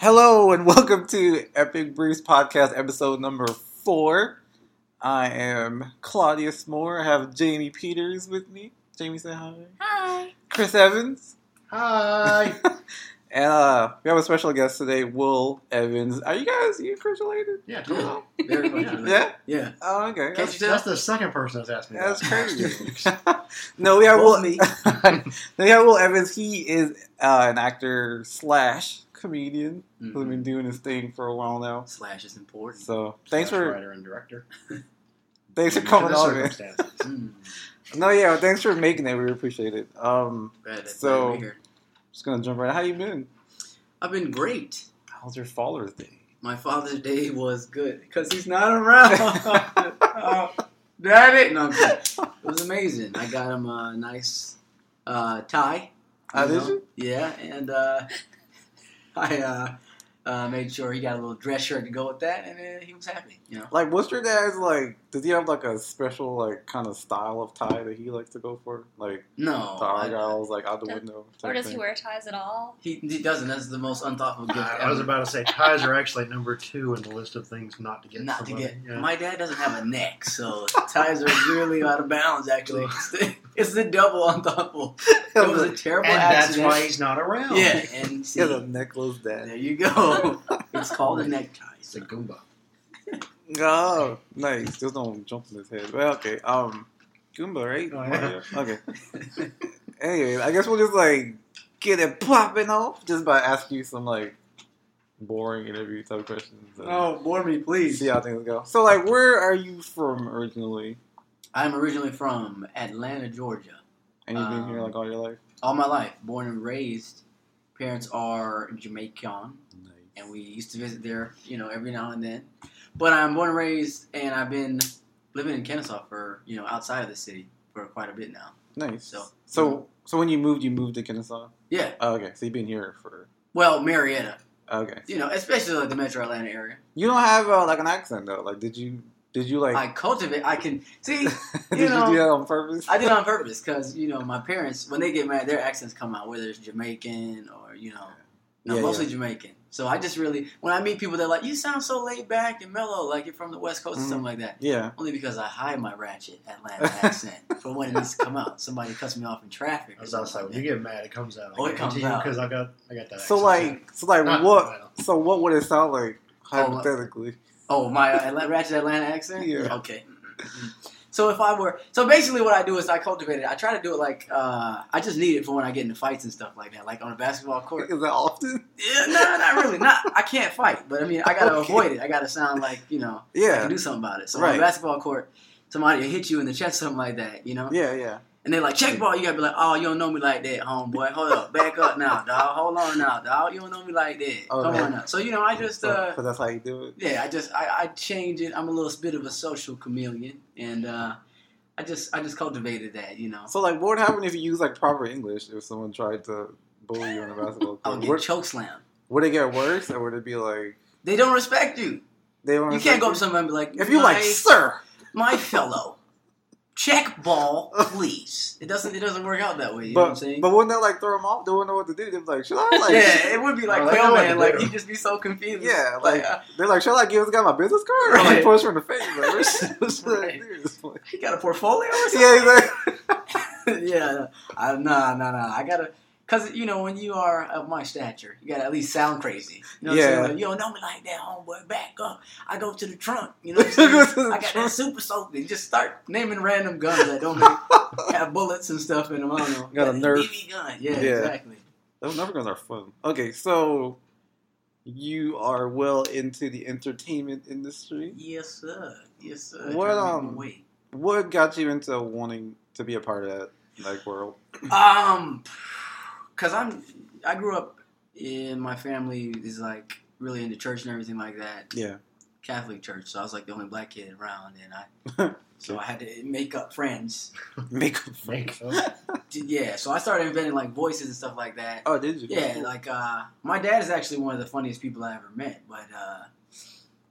Hello and welcome to Epic Briefs Podcast episode number four. I am Claudius Moore. I have Jamie Peters with me. Jamie, say hi. Hi. Chris Evans. Hi. And uh, we have a special guest today, Will Evans. Are you guys, you Chris related? yeah, totally. Very much. Yeah. related. Yeah? Yeah. Oh, okay. Can't That's, That's the second person that's asked me. that's that. crazy. no, we have Will. me. we have Will Evans. He is uh, an actor slash comedian who's Mhm. been doing his thing for a while now. Slash is important. So thanks Slash for writer and director. thanks for coming on, man. Mm. No, yeah, thanks for making it. We appreciate it. Um, Glad So- glad to be here. just gonna jump right. How you been? I've been great. How's your Father's Day? My Father's Day was good because he's not around. oh, daddy. No, It was amazing. I got him a nice uh, tie. Ah, did you? Yeah, and uh, I uh, uh, made sure he got a little dress shirt to go with that, and uh, he was happy. You know. Like, what's your dad's like? Does he have like a special like kind of style of tie that he likes to go for? Like No, the I- argyles, like out the Does- window. Or type does he thing? wear ties at all? He, he doesn't. That's the most unthoughtful gift I. I was about to say ties are actually number two in the list of things not to get. not to somebody. get. Yeah. My dad doesn't have a neck, so ties are really out of bounds. Actually, it's the, it's the double unthoughtful. It was a terrible and that's why he's not around. Yeah, and He see, has a necklace there dad. you go. It's called a necktie. It's a Goomba. Oh, nice. Just don't jump in his head. Well, okay. Um, Goomba, right? Oh, yeah. Okay. Anyway, I guess we'll just like get it popping off just by asking you some like boring interview type questions. Oh, bore me, please. See how things go. So, like, where are you from originally? I'm originally from Atlanta, Georgia. And you've been here Um, like all your life? All my life, born and raised. Parents are Jamaican. Nice. and we used to visit there, you know, every now and then. But I'm born and raised, and I've been living in Kennesaw for, you know, outside of the city for quite a bit now. Nice. So- So, so, when you moved, you moved to Kennesaw. Yeah, Oh, okay, so you've been here for well, Marietta, okay. you know, especially like the Metro Atlanta area. You don't have uh, like an accent though. Like, did you did you like I cultivate. I can see. did you you, know, do that on purpose? I did it on purpose because you know my parents when they get mad, their accents come out, whether it's Jamaican or you know, no, Yeah, mostly Jamaican. So I just really when I meet people, they're like, "You sound so laid back and mellow, like you're from the West Coast or Mhm. something like that." Yeah. Only because I hide my ratchet Atlanta accent for when it needs to come out. Somebody cuts me off in traffic. I was about to when you get mad, it comes out. Oh, it comes out. because I got I got that. So accent, like, so like, Not what? So what would it sound like Oh, hypothetically? Oh, my uh, ratchet Atlanta accent. Yeah. Okay. So if I were, so basically what I do is I cultivate it. I try to do it like uh, I just need it for when I get into fights and stuff like that, like on a basketball court. Is that often? Yeah, no, not really. Not I can't fight, but I mean I gotta Okay. avoid it. I gotta sound like you know I Yeah. can do something about it. So on a basketball court, somebody will hit you in the chest, something like that, you know. Yeah, yeah. And they're like, check ball. You gotta be like, oh, you don't know me like that, homeboy. Hold up, back up now, dog. Hold on now, dog. You don't know me like that. Come Okay. on now. So you know, I just uh, so that's how you do it. yeah, I just I, I change it. I'm a little bit of a social chameleon, and uh, I just I just cultivated that, you know. So like, what would happen if you use like proper English if someone tried to bully you on a basketball court? I'll court? get Would, choke slam. would it get worse, or would it be like They don't respect you. they don't? You can't go up to someone and be like. If you like, sir. my fellow, check ball, please. It doesn't it doesn't work out that way. You know what I'm But saying? but wouldn't that like throw them off? They wouldn't know what to do. They'd be like, should I like? yeah, it would be like they know what man, like do. he'd just be so confused. Yeah, like like- uh, They're like, should I give this guy my business card or like Right. punch her in the face? Like, what should- what should I Right. like- he got a portfolio or something. yeah, exactly. yeah, I, nah, nah, nah. I gotta, cause you know when you are of my stature, you gotta at least sound crazy. You know what Yeah. I'm saying? Like, you don't know me like that, homeboy. Back up. I go to the trunk. You know what I'm saying? I got that super soaker. Just start naming random guns that don't make, have bullets and stuff in them. I don't know. Got a Nerf. BB gun. Yeah, Yeah. exactly. Those Nerf guns are fun. Okay, so you are well into the entertainment industry. Yes, sir. Yes, sir. What, Trying to make um. What got you into wanting to be a part of that like world? Um, cause I'm I grew up in my family is like really into church and everything like that. Yeah. Catholic church, so I was like the only black kid around, and I so I had to make up friends. Makeup. Make Yeah, so I started inventing like voices and stuff like that. Oh, did you? Yeah, like uh, my dad is actually one of the funniest people I ever met, but uh,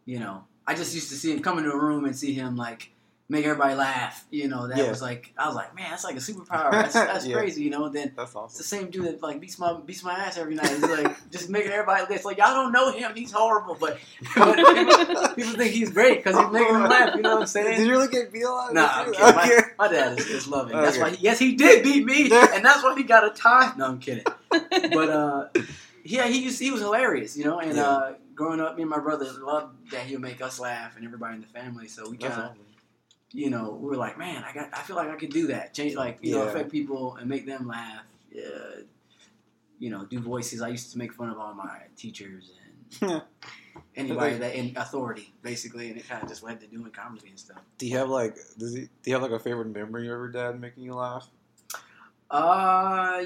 you know, I just used to see him come into a room and see him like make everybody laugh. You know, that Yeah. was like I was like, man, that's like a superpower. That's, that's Yeah. crazy. You know, and then That's it's the same dude that like beats my beats my ass every night. He's like just making everybody. It's like y'all don't know him. He's horrible, but, but people think he's great because he's making them laugh. You know what I'm saying? Did you really get beat a lot? Nah, I'm. Okay. My, my dad is, is loving. That's why. He, yes, he did beat me, and that's why he got a tie. No, I'm kidding. But uh, yeah, he used, he was hilarious, you know. And Yeah. uh, growing up, me and my brother loved that he would make us laugh and everybody in the family. So we kind of, awesome. You know, we were like, man, I got, I feel like I could do that. Change, like, you know, affect people and make them laugh. Yeah, you know, do voices. I used to make fun of all my teachers and anybody that in authority, basically, and it kind of just led to doing comedy and stuff. Do you have like does he, do you have like a favorite memory of your dad making you laugh? Uh,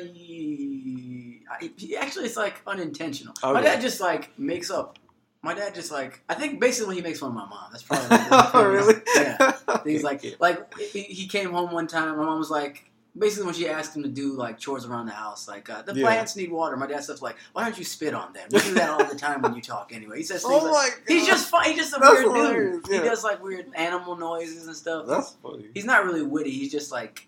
actually, it's like unintentional. My Okay. dad just like makes up. My dad just like I think basically he makes fun of my mom. That's probably like, the oh, really? Yeah, things like like he, came home one time. My mom was like. Basically, when she asked him to do like chores around the house, like uh, the Yeah. plants need water, my dad stuff's like, "Why don't you spit on them? You do that all the time when you talk, anyway." He says things Oh like, my god. He's just fun. He's just a That's weird hilarious, dude. yeah. He does like weird animal noises and stuff. That's funny. He's not really witty. He's just like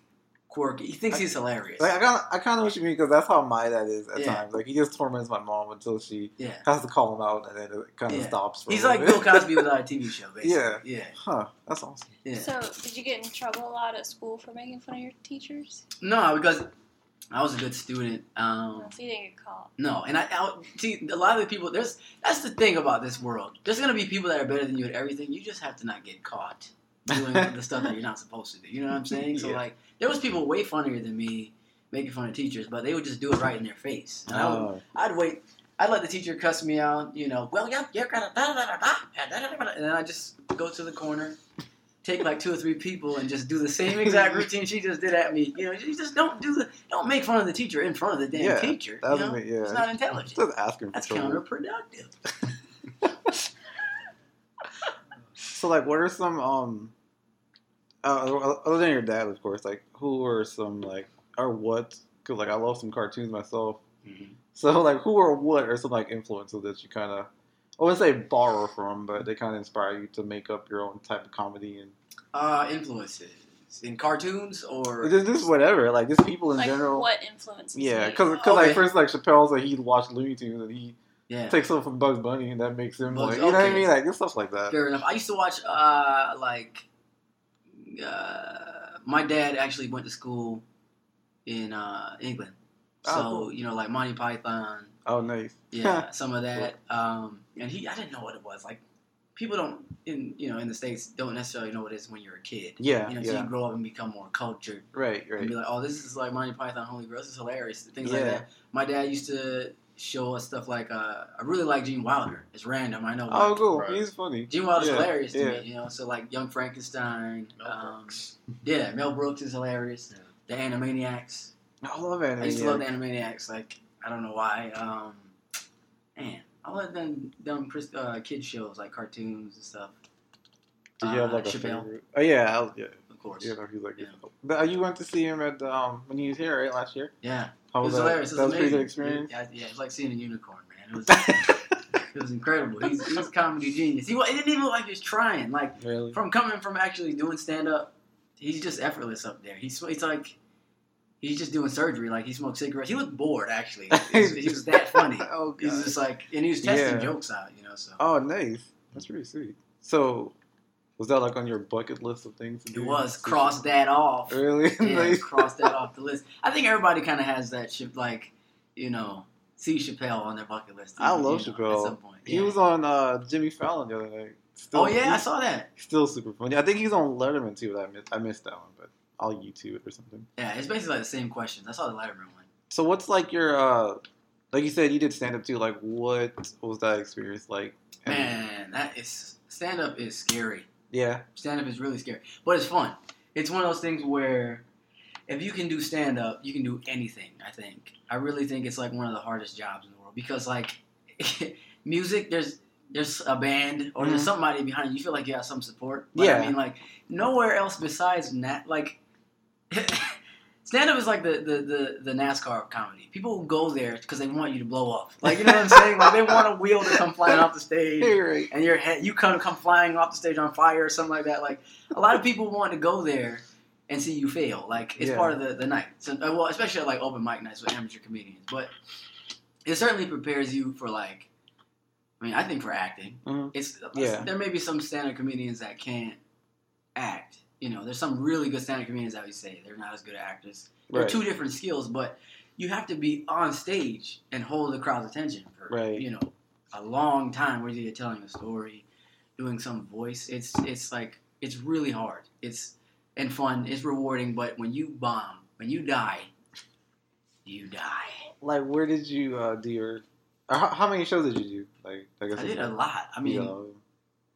quirky. He thinks he's hilarious. Like I kind of, I kind of know what you mean because that's how my dad is at Yeah. times. Like he just torments my mom until she yeah. has to call him out, and then it kind of Yeah. stops. For He's little like bit. Bill Cosby without a TV show, basically. Yeah. Yeah. Huh? That's awesome. Yeah. So, did you get in trouble a lot at school for making fun of your teachers? No, because I was a good student. Um, No, so you didn't get caught. no, and I, I see a lot of the people. There's that's the thing about this world. There's gonna be people that are better than you at everything. You just have to not get caught doing the stuff that you're not supposed to do. You know what I'm saying? So Yeah. like, there was people way funnier than me making fun of teachers, but they would just do it right in their face. And I would, Oh, I'd wait. I'd let the teacher cuss me out. You know, well, yeah, you're gonna da da da da da da and then I just go to the corner, take like two or three people, and just do the same exact routine she just did at me. You know, you just don't do the don't make fun of the teacher in front of the damn Yeah, teacher. that's you know? me, yeah. It's not intelligent. just asking for That's trouble. counterproductive. So like, what are some um, uh, other than your dad, of course, like who are some like or what? Cause like I love some cartoons myself. So like, who or what are some like influences that you kind of, I wouldn't say borrow from, but they kind of inspire you to make up your own type of comedy and Uh, influences in cartoons or just, just whatever, like just people in Like, general. what influences Yeah, you? because Okay. like first like Chappelle's like he watched Looney Tunes and he yeah. takes stuff from Bugs Bunny and that makes him Bugs- like you know what I mean like just stuff like that. Fair enough. I used to watch uh like uh my dad actually went to school in uh England. So, Oh, cool. you know, like Monty Python, Oh nice. yeah, some of that. Um and he I didn't know what it was. Like people don't in you know, in the States don't necessarily know what it is when you're a kid. Yeah, You know, so yeah. you grow up and become more cultured Right, right. and be like, Oh, this is like Monty Python, Holy Grail, this is hilarious. Things like that. My dad used to show us stuff like uh I really like Gene Wilder. It's random, I know but Oh cool. Right. He's funny. Gene Wilder's Yeah, hilarious to yeah. me, you know. So like Young Frankenstein, Mel um, yeah, Mel Brooks is hilarious. Yeah. The Animaniacs, I love anime. I used to love the Animaniacs. Like I don't know why. Um, man, I love them them uh, kid shows like cartoons and stuff. Did you have Uh, like a Chappelle, favorite? Oh yeah, I was, yeah. of course. Yeah, no, he's like. Yeah. But, you went to see him at um when he was here right last year. Yeah, How it was was that? hilarious. It was that was pretty amazing. good experience. Yeah, yeah, it's like seeing a unicorn, man. It was it was incredible. He's he's a comedy genius. He it didn't even look like he was trying. Like really? from coming from actually doing stand up, he's just effortless up there. He's it's like he's just doing surgery. Like he smoked cigarettes. He looked bored actually. He was, he was that funny. oh He's god. just like and he was testing Yeah. jokes out, you know. So Oh nice. That's pretty sweet. So, was that like on your bucket list of things to it was cross that off. Really? Yeah, cross that off the list. I think everybody kind of has that shit. Like you know, see Chappelle on their bucket list. I love know, Chappelle. At some point, He Yeah. was on uh, Jimmy Fallon the other night. Still, Oh yeah, I saw that. Still super funny. I think he's on Letterman too. But I missed, I missed that one, but I'll YouTube it or something. Yeah, it's basically like the same questions. I saw the Letterman one. So what's like your uh, like you said you did stand up too. Like what was that experience like? Man, that is stand up is scary. Yeah. Stand up is really scary, but it's fun. It's one of those things where if you can do stand up, you can do anything. I think. I really think it's like one of the hardest jobs in the world because like music, there's there's a band or there's Mhm. somebody behind you. You feel like you have some support. But Yeah. I mean, like nowhere else besides that. Like stand up is like the, the, the, the NASCAR of comedy. People go there because they want you to blow up. Like you know what I'm saying? Like they want a wheel to come flying off the stage. right. and your head you come come flying off the stage on fire or something like that. Like a lot of people want to go there and see you fail. Like it's Yeah. part of the, the night. So, uh, well, especially at like open mic nights with amateur comedians. But it certainly prepares you for like. I mean, I think for acting, Mhm. it's Yeah. there may be some stand-up comedians that can't act. You know, there's some really good stand-up comedians that we say they're not as good at actors. They're Right. two different skills, but you have to be on stage and hold the crowd's attention for Right. you know a long time. Whether you're telling a story, doing some voice, it's it's like it's really hard. It's and fun. It's rewarding, but when you bomb, when you die, you die. Like, where did you uh, do your? uh, How, how many shows did you do? Like, I guess I did a lot. I mean, you know,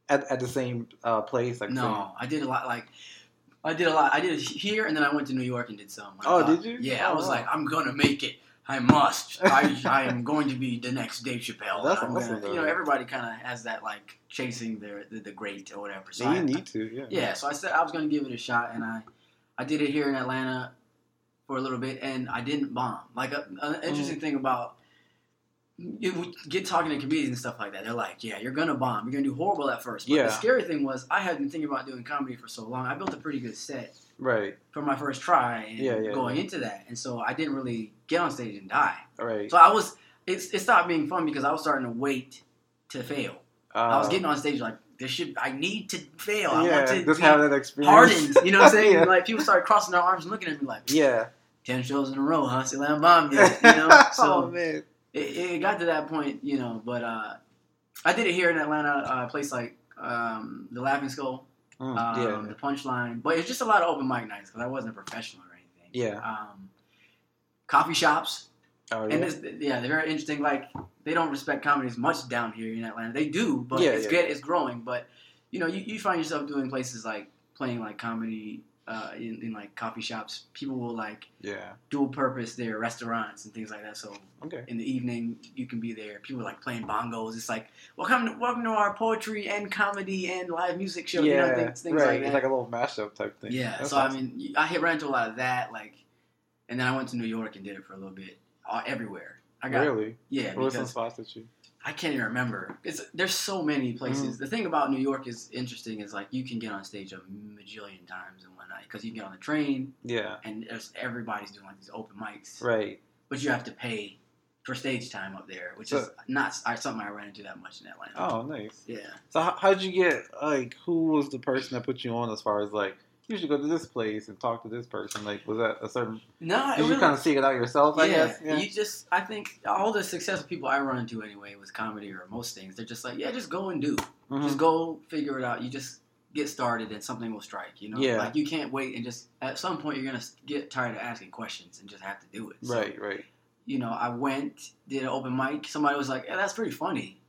at at the same uh, place. Like, no, I did a lot. Like I did a lot. I did it here, and then I went to New York and did some. I Oh, thought- did you? Yeah, I Oh, was wow. like, I'm gonna make it. I must. I, I am going to be the next Dave Chappelle. That's I'm awesome, gonna- You know, everybody kind of has that like chasing their the, the great or whatever. So Yeah, you I- need to. Yeah. Yeah, so I said I was gonna give it a shot, and I, I did it here in Atlanta for a little bit, and I didn't bomb. Like a, an interesting Mm-hmm. thing about you would get talking to comedians and stuff like that. They're like, "Yeah, you're gonna bomb. You're gonna do horrible at first. But Yeah. the scary thing was I had been thinking about doing comedy for so long. I built a pretty good set Right. for my first try, and Yeah, yeah, going into that, and so I didn't really get on stage and die. Right. So I was. It, it stopped being fun because I was starting to wait to fail. Uh, I was getting on stage like this should. I need to fail. I yeah, want to just have that experience. hardened. You know what I'm saying? Like people started crossing their arms and looking at me like, yeah. ten shows in a row, huh? Still haven't bombed yet. You know? So oh man. It, it got to that point, you know. But uh, I did it here in Atlanta, uh, a place like um, the Laughing Skull, Mm, um, yeah. the Punchline. But it's just a lot of open mic nights because I wasn't a professional or anything. Yeah. Um, coffee shops. Oh yeah. And it's, yeah, they're very interesting. Like they don't respect comedy as much down here in Atlanta. They do, but Yeah, it's yeah. good. It's growing. But you know, you, you find yourself doing places like playing like comedy uh, in, in like coffee shops. People will like yeah. dual purpose their restaurants and things like that. So Okay. in the evening, you can be there. People are like playing bongos. It's like welcome, to, welcome to our poetry and comedy and live music show. yeah. you know, things, things right. like that. It's like a little mashup type thing. Yeah, That's so awesome. I mean, I hit ran into a lot of that, like, and then I went to New York and did it for a little bit, uh, everywhere. I got really. yeah, What were some spots that you? I can't even remember. It's there's so many places. Mm. The thing about New York is interesting is like you can get on stage a majillion times in one night because you can get on the train Yeah. and there's, everybody's doing like these open mics, Right. but you have to pay for stage time up there, which So- is not something I ran into that much in Atlanta. Oh, nice. Yeah. So how, how'd you get like who was the person that put you on as far as like you should go to this place and talk to this person? Like was that a certain? No, it Did you really, kind of seek it out yourself? I yeah, guess. Yeah. you just I think all the successful people I run into anyway with comedy or most things, they're just like, yeah, just go and do. Mhm. Just go figure it out. You just get started and something will strike. You know, Yeah. like you can't wait and just at some point you're gonna get tired of asking questions and just have to do it. So, Right. Right. You know, I went did an open mic. Somebody was like, yeah, that's pretty funny.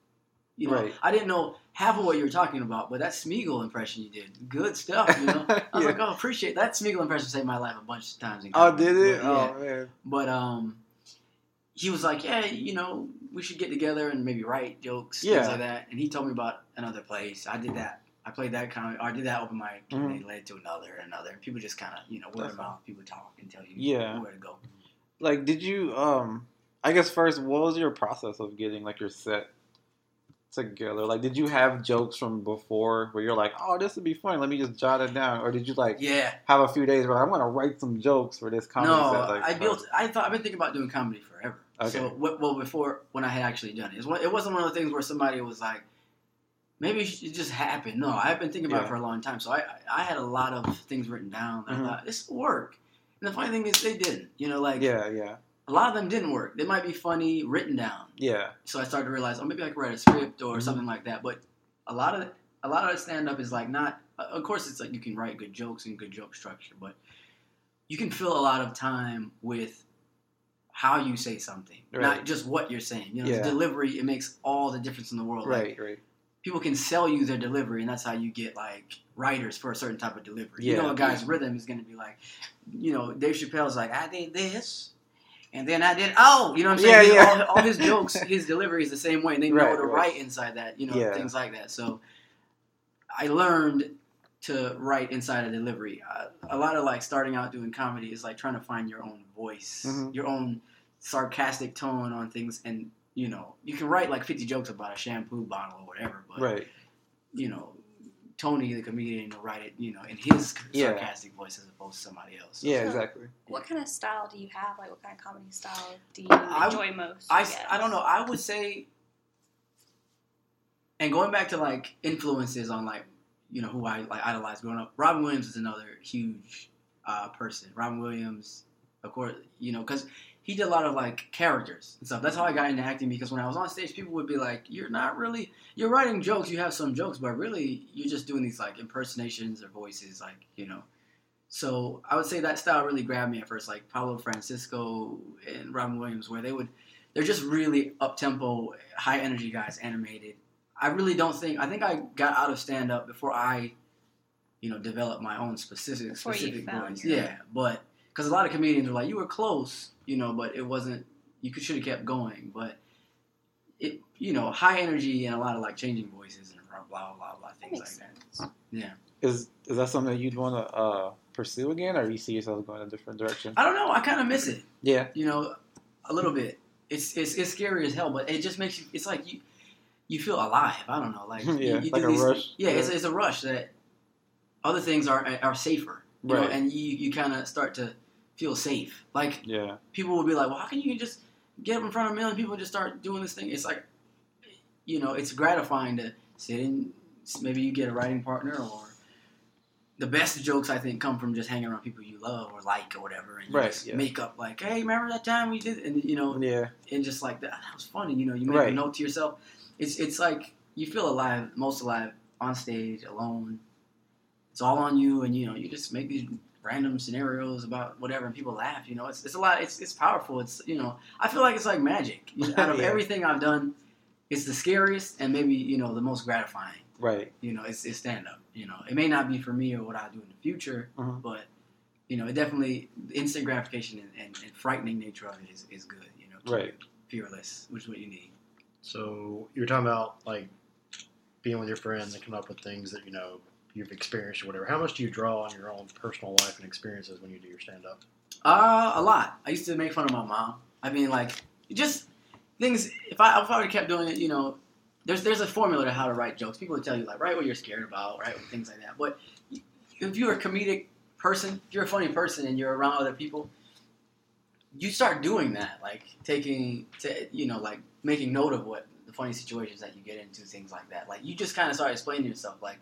You know, Right. I didn't know half of what you were talking about, but that Smeagol impression you did, good stuff. You know, I was Yeah. like, oh, appreciate that Smeagol impression saved my life a bunch of times. In Oh, did it? But, yeah. Oh man. But um, he was like, yeah, you know, we should get together and maybe write jokes, Yeah. things like that. And he told me about another place. I did that. I played that kind of, I did that open mic, and Mhm. it led to another, and another. And people just kind of, you know, word of mouth. People talk and tell you Yeah. where to go. Like, did you? Um, I guess first, what was your process of getting like your set together? Like, did you have jokes from before where you're like, oh, this would be funny, let me just jot it down, or did you like Yeah. have a few days where I'm gonna write some jokes for this comedy no, set? Like, I built. I thought I've been thinking about doing comedy forever. Okay. So well, before when I had actually done it, it, was one- it wasn't one of the things where somebody was like, maybe it just happened. No, I've been thinking about Yeah. it for a long time. So I I had a lot of things written down. That Mhm. I thought this will work. And the funny thing is they didn't. You know, like Yeah, yeah, a lot of them didn't work. They might be funny written down. yeah, So I started to realize, oh, maybe I could write a script or Mhm. something like that. But a lot of a lot of stand up is like not. Of course, it's like you can write good jokes and good joke structure, but you can fill a lot of time with how you say something, Right. not just what you're saying. You know, Yeah. the delivery it makes all the difference in the world. Like, right, right, people can sell you their delivery, and that's how you get like writers for a certain type of delivery. Yeah. You know, a guy's rhythm is going to be like, you know, Dave Chappelle's like, I did this. And then I did oh, you know what I'm saying? Yeah, yeah. All, all his jokes, his delivery is the same way, and they know Right, to right. write inside that, you know, Yeah. things like that. So I learned to write inside a delivery. Uh, a lot of like starting out doing comedy is like trying to find your own voice, Mhm. your own sarcastic tone on things, and you know you can write like 50 jokes about a shampoo bottle or whatever, but Right. you know. Tony, the comedian, will write it, you know, in his Yeah. sarcastic voice as opposed to somebody else. Yeah, exactly. What kind of style do you have? Like, what kind of comedy style do you I- enjoy most? I, guess? I don't know. I would say, and going back to like influences on like you know who I like idolized growing up. Robin Williams is another huge uh, person. Robin Williams, of course, you know, because he did a lot of like characters and stuff. That's how I got into acting because when I was on stage, people would be like, "You're not really you're writing jokes. You have some jokes, but really you're just doing these like impersonations or voices, like you know." So I would say that style really grabbed me at first, like Pablo Francisco and Robin Williams, where they would they're just really up tempo, high energy guys, animated. I really don't think I think I got out of stand up before I, you know, developed my own specific Before specific voice. your- Yeah, but because a lot of comedians are like, you were close, you know, but it wasn't. You could should have kept going, but it, you know, high energy and a lot of like changing voices and blah blah blah blah things makes like that. Yeah, Is is that something that you'd want to uh, pursue again, or you see yourself going a different direction? I don't know. I kind of miss it. Yeah. you know, a little bit. It's, it's it's scary as hell, but it just makes you. It's like you you feel alive. I don't know, like Yeah, you, like do a these, rush. Yeah, It's, Yeah. it's a rush that other things are are safer, you know, Right. and you you kind of start to feel safe. Like Yeah. people will be like, well, how can you just get up in front of a million people and just start doing this thing? It's like, you know, it's gratifying to sit in. Maybe you get a writing partner, or the best jokes I think come from just hanging around people you love or like or whatever, and you Right, yeah. make up like, hey, remember that time we did, and you know, Yeah. and just like that, that was funny. You know, you make a note to yourself. It's it's like you feel alive, most alive on stage, alone. It's all on you, and you know, you just make these random scenarios about whatever, and people laugh. You know, it's it's a lot. It's it's powerful. It's you know, I feel like it's like magic. Out of Yeah. everything I've done, it's the scariest and maybe you know the most gratifying. Right. You know, it's, it's stand up. You know, it may not be for me or what I do in the future, Mhm. but you know, it definitely instant gratification and, and, and frightening nature of it is, is good. You know, Right. fearless, which is what you need. So you were talking about like being with your friends and coming up with things that you know you've experienced or whatever. How much do you draw on your own personal life and experiences when you do your stand up? Uh, a lot. I used to make fun of my mom. I mean, like, just things. If I if I would have kept doing it, you know, there's there's a formula to how to write jokes. People would tell you like, write what you're scared about, right, things like that. But if you're a comedic person, if you're a funny person, and you're around other people, you start doing that, like taking, to, you know, like making note of what the funny situations that you get into, things like that. Like you just kind of start explaining yourself, like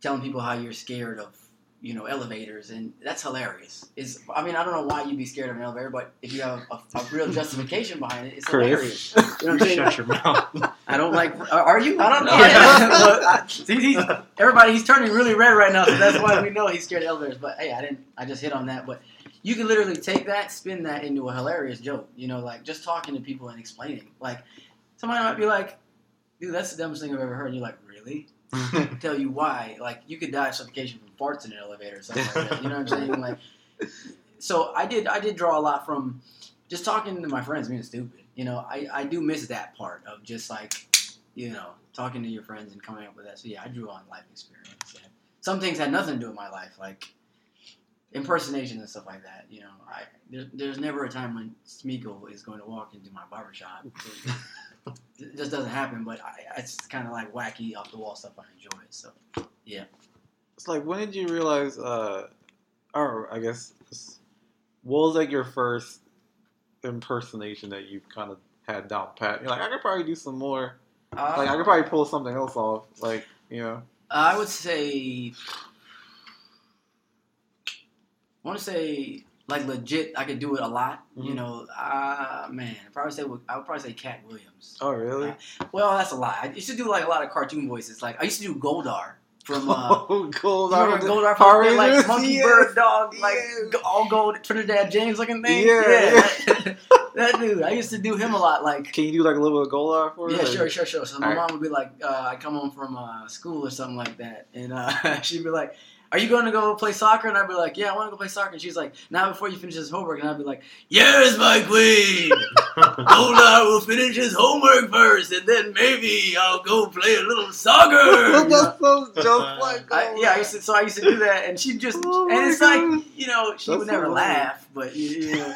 telling people how you're scared of you know elevators and that's hilarious. Is i mean i don't know why you'd be scared of an elevator but if you have a, a real justification behind it it's hilarious. You know what i'm saying? Shut your mouth. i don't like are- are you? I don't know. I- see, he's, everybody he's turning really red right now so that's why we know he's scared of elevators but hey i didn't i just hit on that but you can literally take that spin that into a hilarious joke you know like just talking to people and explaining. Like somebody might be like dude that's the dumbest thing i've ever heard and you're like really tell you why. Like you could die of suffocation from farts in an elevator or something like. You know what I'm saying? Like, so I did. I did draw a lot from just talking to my friends, being stupid. You know, I I do miss that part of just like, you know, talking to your friends and coming up with that. So yeah, I drew on life experience. Some things had nothing to do with my life, like impersonation and stuff like that. You know, I there, there's never a time when Smeagol is going to walk into my barbershop. it just doesn't happen. But I, it's kind of like wacky, off the wall stuff. I enjoy it. So yeah. It's like when did you realize? uh Or I guess what was like your first impersonation that you've kind of had down pat? You're like, I could probably do some more. Like I could probably pull something else off. Like you know. I would say, I want to say like legit. I could do it a lot. You Mhm. know, uh, man, I'd probably say I would probably say Katt Williams. Oh really? Well, that's a lot. I used to do like a lot of cartoon voices. Like I used to do Goldar from. Uh, oh, gold. You remember Goldar Power from like monkey Yes. bird dog, like Yes. all gold Trinidad James looking thing. Yeah, that, that dude. I used to do him a lot. Like Can you do like a little bit of gold for Yeah, sure, sure, sure. So my mom would be like, uh, I come home from uh, school or something like that, and uh, she'd be like, "Are you going to go play soccer?" And I'd be like, "Yeah, I want to go play soccer." And she's like, "Now before you finish this homework," and I'd be like, "Yes, my queen." Goldar will finish his homework first, and then maybe I'll go play a little soccer. That's so just like I, oh yeah, I used to, so I used to do that, and she just, Oh and it's God. like, you know, she That's would never so laugh, but you, you know,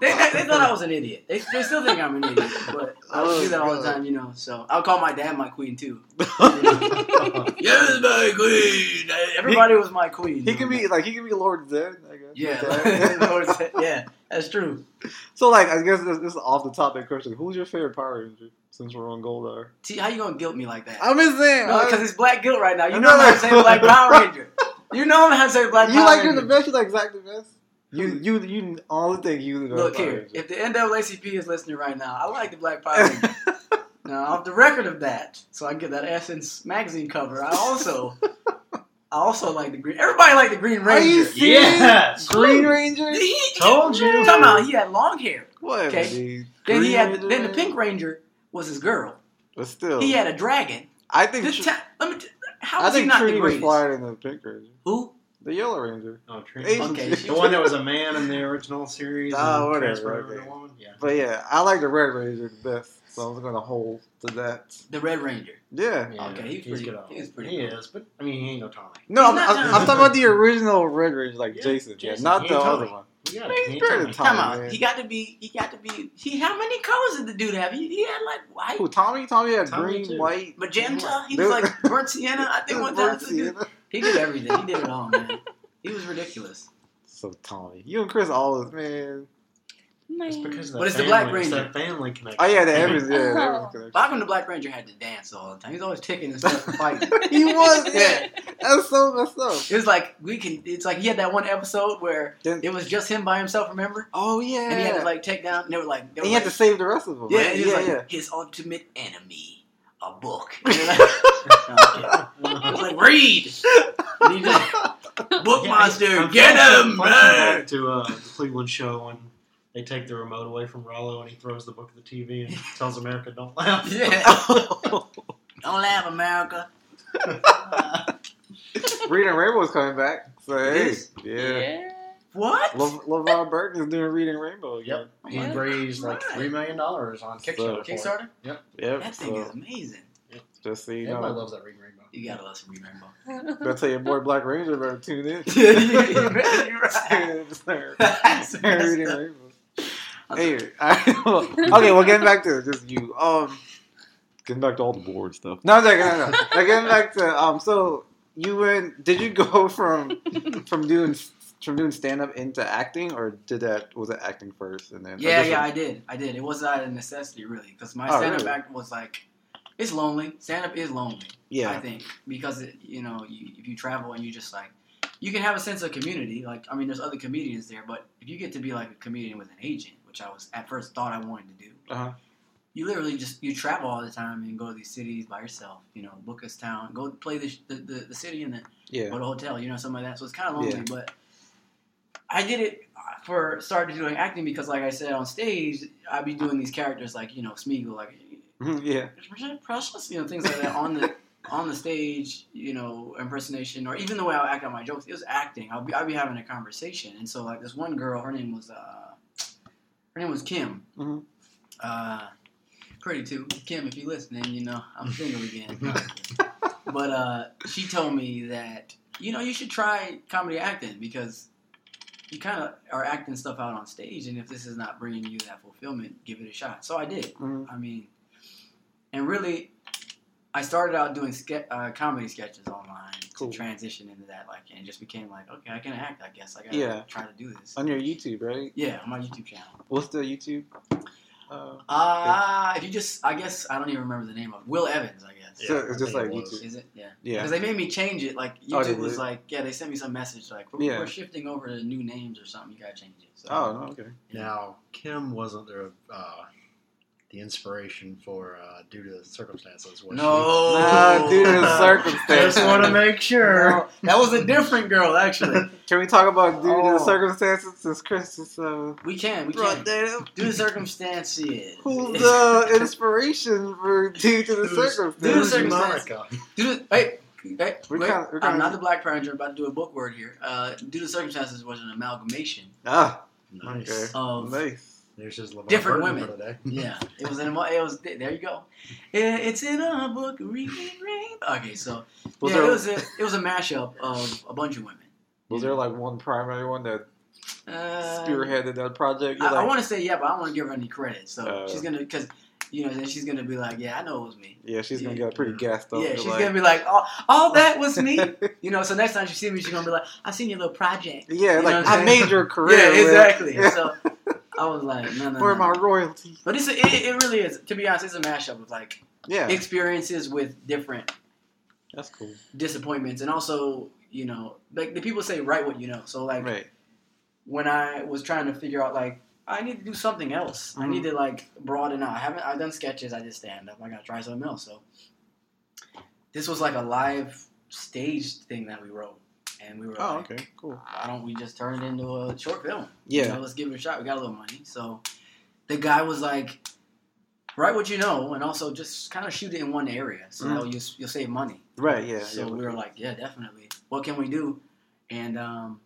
they, they, they thought I was an idiot. They, they still think I'm an idiot, but I Oh, do that all the time, you know. So I'll call my dad my queen too. he yes, my queen. Everybody was my queen. He can be like he can be Lord Zedd. I guess. yeah, yeah, that's true. so like I guess this, this is off the topic question. Who's your favorite Power Ranger? Since we're on Goldar. T, how you gonna guilt me like that? I'm just saying. No, because it's Black Guilt right now. You I know I'm saying Black Power Ranger. You know I'm not saying Black you Power like you're the best. You like Zack the best. You you you all the things you Look here, Ranger. if the NAACP is listening right now, I like the Black Power Ranger. now, off the record of that, so I can get that Essence magazine cover. I also, I also like the green. Everybody like the Green Are you Ranger. serious? Yes. Green Ranger. Told you. Talking about he had long hair. Whatever. Okay. Then he had Ranger, then the. Pink Ranger was his girl. But still, He had a dragon. I think. This Tr- ta- let me. T- how I was he think not Trini the was greatest? flyer than the Pink Ranger. Who? The Yellow Ranger. Oh, Trini. Okay, The one that was a man in the original series. Oh, and whatever, transferred okay. into a woman? Yeah. But yeah, I like the Red Ranger the best. So I'm gonna hold to that. The Red Ranger. Yeah. Yeah, Okay, he's he's pretty- good. he's pretty He cool. is, but I mean, he ain't no Tommy. No, I'm, not I'm, Tommy. I'm talking about the original Red Ranger, like Yeah, Jason. Yeah, Jason. not the ain't other one. We got He's it. He better Tommy. than Tommy. Come on, man. he got to be. He got to be. He how many colors did the dude have? He, he had like white, Who? Tommy? Tommy had Tommy green, too. white. magenta. He was like burnt sienna. I think one time. Burnt sienna. He did everything. He did it all, man. He was ridiculous. So Tommy, you and Chris always man. It's Man. because of that But it's the family, Black it's Ranger. that family connection. Oh yeah, the everything. Yeah, the Oh. everything connection. But the Black Ranger had to dance all the time? He's always ticking and stuff and fighting. he was. Yeah, Yeah. that's so messed up. It was like we can. It's like he had that one episode where Then- it was just him by himself. Remember? Oh yeah. And he had to like take down. And they were like, they were he had to save the rest of them. yeah, right? and he was yeah, like yeah. his ultimate enemy, a book. And they're like- I was like, read. And just, book Yeah, monster, I'm get him! back to uh, the Cleveland show when they take the remote away from Rallo and he throws the book at the TV and tells America, "Don't laugh." Yeah. Don't laugh, America. Reading Rainbow's coming back. So hey, is? yeah. What? Le- LeVar Burton is doing Reading Rainbow. Again. Yep. He Yeah. raised like Right. three million dollars on Kickstarter. for it. Kickstarter? Yep. Yep. That thing so is amazing. just so you know. Everybody know, loves that Reading Rainbow. You gotta love some Read Rainbow. better tell your boy Black Ranger better tune in. You're right. Start That's reading. Rainbow. Hey, I, well, okay, well, getting back to just you. Um, getting back to all the board stuff. No, no, no, no. Like, getting back to um, so you went? Did you go from from doing from doing stand up into acting, or did that was it acting first and then? Yeah, yeah, I did. I did. It was not a necessity, really, because my Oh, stand-up really? act was like, it's lonely. Stand-up is lonely. Yeah, I think because it, you know, you, if you travel and you just like, you can have a sense of community. Like, I mean, there's other comedians there, but if you get to be like a comedian with an agent, which I was at first thought I wanted to do, uh-huh. you literally just you travel all the time and go to these cities by yourself. You know, book a town, go play the the, the, the city, and then yeah, go to a hotel. You know, something like that. So it's kind of lonely, Yeah. but I did it for started doing acting because, like I said on stage, I'd be doing these characters like you know Smeagol, like Mhm, yeah, precious, you know, things like that on the on the stage, you know, impersonation, or even the way I act out my jokes. It was acting. I'll be I'd be having a conversation, and so like this one girl, her name was uh, her name was Kim. Mhm. Uh, pretty too, Kim. If you're listening, you know I'm single again. but uh, she told me that you know you should try comedy acting because you kind of are acting stuff out on stage, and if this is not bringing you that fulfillment, give it a shot. So I did. Mhm. I mean, and really, I started out doing ske- uh, comedy sketches online Cool. to transition into that, like, and just became like, okay, I can act. I guess I gotta Yeah. try to do this. on your YouTube, right? Yeah, on my YouTube channel. What's the YouTube? Uh, Uh, if you just, I guess I don't even remember the name of. Will Evans, I guess. So Yeah, it's just like it was. YouTube. Is it? Yeah. yeah, Because they made me change it. Like Oh, YouTube was like, yeah, they sent me some message like, we're, Yeah. we're shifting over to new names or something. You gotta change it. So, oh, okay. Now, Kim wasn't the uh, the inspiration for uh, due to the circumstances. Was no, Nah, due to the She? circumstances. Just want to make sure. No, that was a different girl, actually. Can we talk about due to the Oh. circumstances since Chris is uh We can, we can. that up? Due to circumstances. Who's the inspiration for due to the Who's- Due to circumstances? circumstances. Monica. Due to, hey, hey, We're wait, kinda- we're I'm not the Black Ranger. I'm about to do a book word here. Uh, due to the circumstances was an amalgamation Ah, Nice. okay. of nice. There's just LeVar Different Burton women. for the day. Yeah, it was in. a- It was there. You go. It- It's in a book. Read, read. Okay, so Was yeah, there it was a it was a mashup of a bunch of women. was there like one primary one that Uh, spearheaded that project? You're I, like, want to say yeah, but I don't want to give her any credit. So Uh. she's gonna because you know then she's gonna be like, yeah, I know it was me. yeah, she's gonna get pretty gassed up. yeah, she's like, gonna be like, oh, all that was me. you know, so next time she sees me, she's gonna be like, I seen your little project. yeah, You like I'm saying? made your career. Yeah, exactly. Yeah. So I was like, no, no, Where are no. my royalties? But it's a, it, it really is. To be honest, it's a mashup of like Yeah, experiences with different that's cool. disappointments, and also you know, like the people say, write what you know. So like Right. when I was trying to figure out like I need to do something else. I Mhm. need to like broaden out. I haven't I've done sketches. I did stand up. I got to try something else. So this was like a live staged thing that we wrote, and we were Oh, like, okay, cool. why don't we just turn it into a short film? Yeah. You know, let's give it a shot. We got a little money. So the guy was like, write what you know and also just kind of shoot it in one area so Mhm. you'll, you'll save money. Right. Yeah. so yeah, we were like, yeah, definitely. What can we do? And um,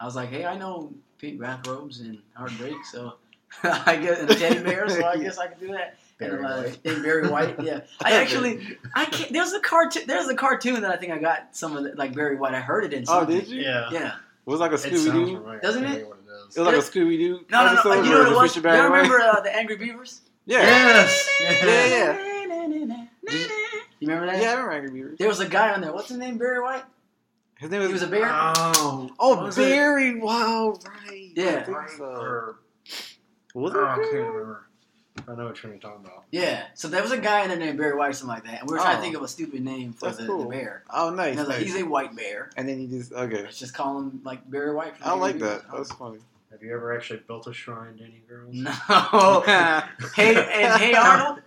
I was like, hey, I know pink bathrobes and heartbreak, so I and a teddy bear, so I guess I can do that. Barry and, White. and Barry White, yeah. I actually, I can't. There's a cartoon. There's a cartoon that I think I got some of the, like Barry White. I heard it in. Oh, did you? Yeah. Yeah. It was like a Scooby Doo. familiar. Doesn't I it? forget what it is. It was like a Scooby Doo. No, no, no. You know what it was? You remember uh, the Angry Beavers? Yeah. Yes. Yeah, yeah. You remember that? Yeah, I remember Angry Beavers. There was a guy on there. What's his name? Barry White. His name was. He was a bear. Oh. oh, what it? Barry! Wow, right. Yeah. I think so. Or, Was oh, it? I can't remember. I know what you're talking about. Yeah. So there was a guy in there named Barry White or something like that, and we were trying Oh. to think of a stupid name for the, cool. the bear. Oh, nice. And I was like, he's a white bear. and then you just okay. Let's just call him like Barry White. from I Angry like that. Beavers. That's funny. Have you ever actually built a shrine to any girls? No. hey, and hey Arnold.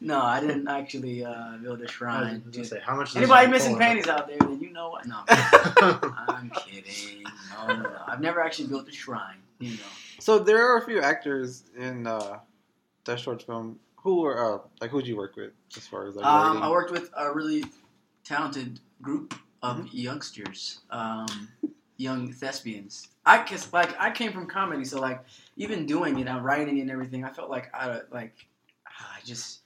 No, I didn't actually uh, build a was shrine. gonna say, how much? Anybody missing cost? panties out there? Then you know what? No, I'm kidding. No, no, no. I've never actually built a shrine. You know. so there are a few actors in uh, that short film. Who were uh, like who'd you work with as far as like Um. I worked with a really talented group of Mm-hmm. youngsters, um, young thespians. I guess like I came from comedy, so like even doing it, I'm writing and everything. I felt like I like ah, I just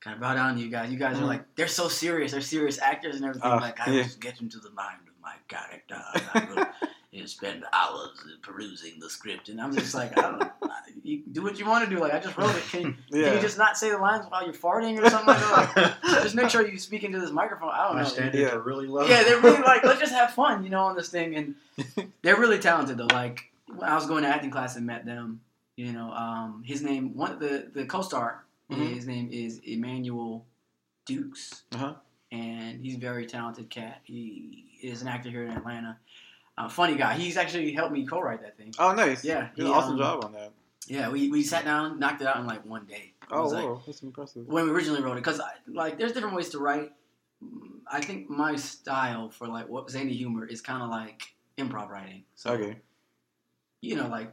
kind of down to you guys. You guys are Mhm. like they're so serious. They're serious actors and everything. Uh, like I yeah. just get into the mind of my character. And I will, you know, spend hours perusing the script, and I'm just like I don't. You do what you want to do. Like I just wrote it. Can, can yeah. you just not say the lines while you're farting or something like that? Like, just make sure you speak into this microphone. I don't My know. standards Yeah. are really low. Yeah, they're really like, let's just have fun, you know, on this thing. And they're really talented though. Like when I was going to acting class and met them, you know, um, his name, one the the co-star, Mhm. his name is Emmanuel Dukes, Uh-huh. and he's a very talented cat. He is an actor here in Atlanta. Uh, funny guy. He's actually helped me co-write that thing. Oh, nice. Yeah, Did an awesome um, job on that. Yeah, we, we sat down, knocked it out in like one day. It Oh, like, whoa, that's impressive. when we originally wrote it because like there's different ways to write i think my style for like what zany humor is kind of like improv writing so Okay. you know like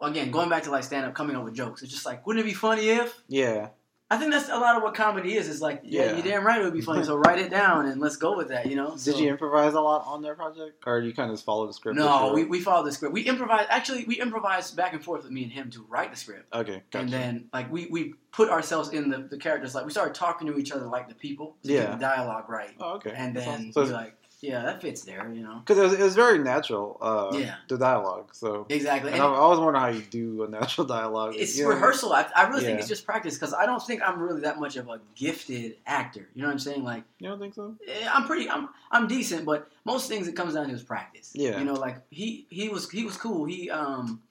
again going back to like stand up coming up with jokes it's just like wouldn't it be funny if Yeah. I think that's a lot of what comedy is it's like yeah, Yeah. you're damn right it would be funny so write it down and let's go with that you know Did you improvise a lot on that project, or you kind of just follow the script? no we, we followed the script we improvised actually we improvised back and forth with me and him to write the script Okay. Gotcha. And then, like, we, we put ourselves in the, the characters. Like, we started talking to each other like the people to Yeah. get the dialogue right. oh, okay. And then awesome. So like, yeah, that fits there, you know? because it was, it was very natural. Uh, Yeah. The dialogue. So. Exactly. And And I, I always wonder how you do a natural dialogue. it's you know what I mean? rehearsal. I, I really think it's just practice because I don't think I'm really that much of a gifted actor. You know what I'm saying? Like, You don't think so? eh, I'm pretty, I'm, I'm decent, but most things it comes down to is practice. Yeah. You know, like he, he was, he was cool. He, um,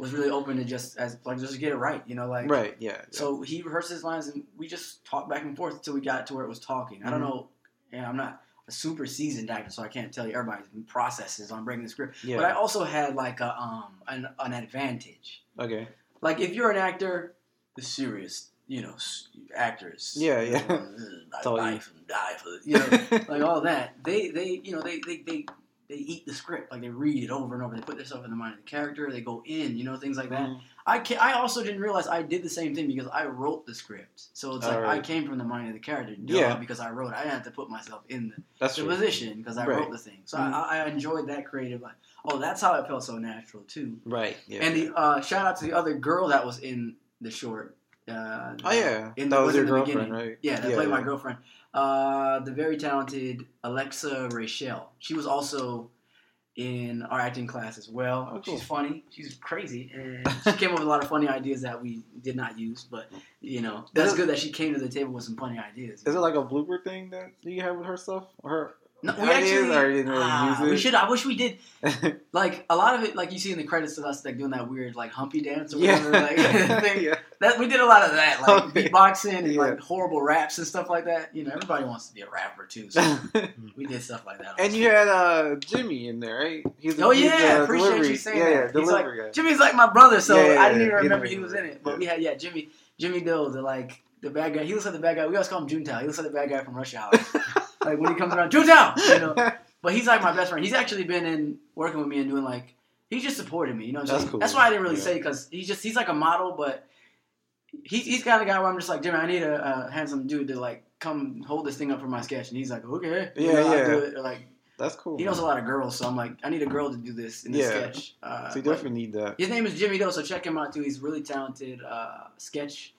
was really open to just as like just get it right. You know, like Right. Yeah. yeah. So he rehearsed his lines, and we just talked back and forth until we got to where it was talking. I don't Mhm. know, and I'm not a super seasoned actor, so I can't tell you everybody's processes on breaking the script. yeah. But I also had like a um an, an advantage. okay. Like if you're an actor, the serious, you know, actors. Yeah, you yeah. know, uh, all you. and die for you know, like all that. They they you know they they they they eat the script, like they read it over and over. They put themselves in the mind of the character. They go in, you know, things like that. Mhm. I can I also didn't realize I did the same thing because I wrote the script. So it's like I came from the mind of the character. Yeah. because I wrote. it. I didn't have to put myself in the, That's the true. position because I Right. wrote the thing. So Mhm. I, I enjoyed that creative. Like, oh, that's how it felt so natural too. Right. Yeah. And the uh, shout out to the other girl that was in the short. Uh, oh yeah, in that the- was was your girlfriend, beginning. right? Yeah, that yeah, played my girlfriend. Uh, the very talented Alexa Rachel. She was also in our acting class as well. Oh, cool. She's funny. She's crazy, and she came up with a lot of funny ideas that we did not use. But you know, that's good that she came to the table with some funny ideas. Is it like a blooper thing that you have with her stuff? Or her No, we actually. or you didn't really ah. We should. I wish we did. Like a lot of it, like you see in the credits of us, like doing that weird like humpy dance or yeah. whatever. Like, thing. yeah. That we did a lot of that, like Okay. beatboxing and Yeah. like horrible raps and stuff like that. You know, everybody wants to be a rapper too, so we did stuff like that. and you had uh Jimmy in there, right? He's Oh he's yeah, the appreciate delivery, you saying yeah, that. Yeah, like guy. Jimmy's like my brother, so Yeah, yeah, I didn't yeah. even remember he was in it. But Yeah. we had yeah, Jimmy Jimmy Doe, the like the bad guy. He looks like the bad guy. We always call him Juntao. He looks like the bad guy from Rush Hour. Like when he comes around, Juntao, you know. But he's like my best friend. He's actually been in working with me and doing like he just supported me. You know what I'm That's saying? cool. That's why I didn't really Yeah. say because he's just he's like a model, but he's he's kind of guy where I'm just like Jimmy, I need a, uh handsome dude to like come hold this thing up for my sketch, and he's like okay, You Yeah, know, I'll yeah. do it. Or, like That's cool. he knows a lot of girls, so I'm like I need a girl to do this in this Yeah. sketch. Uh, so you definitely need that. his name is Jimmy Doe, so check him out too. He's really talented. Uh, sketch,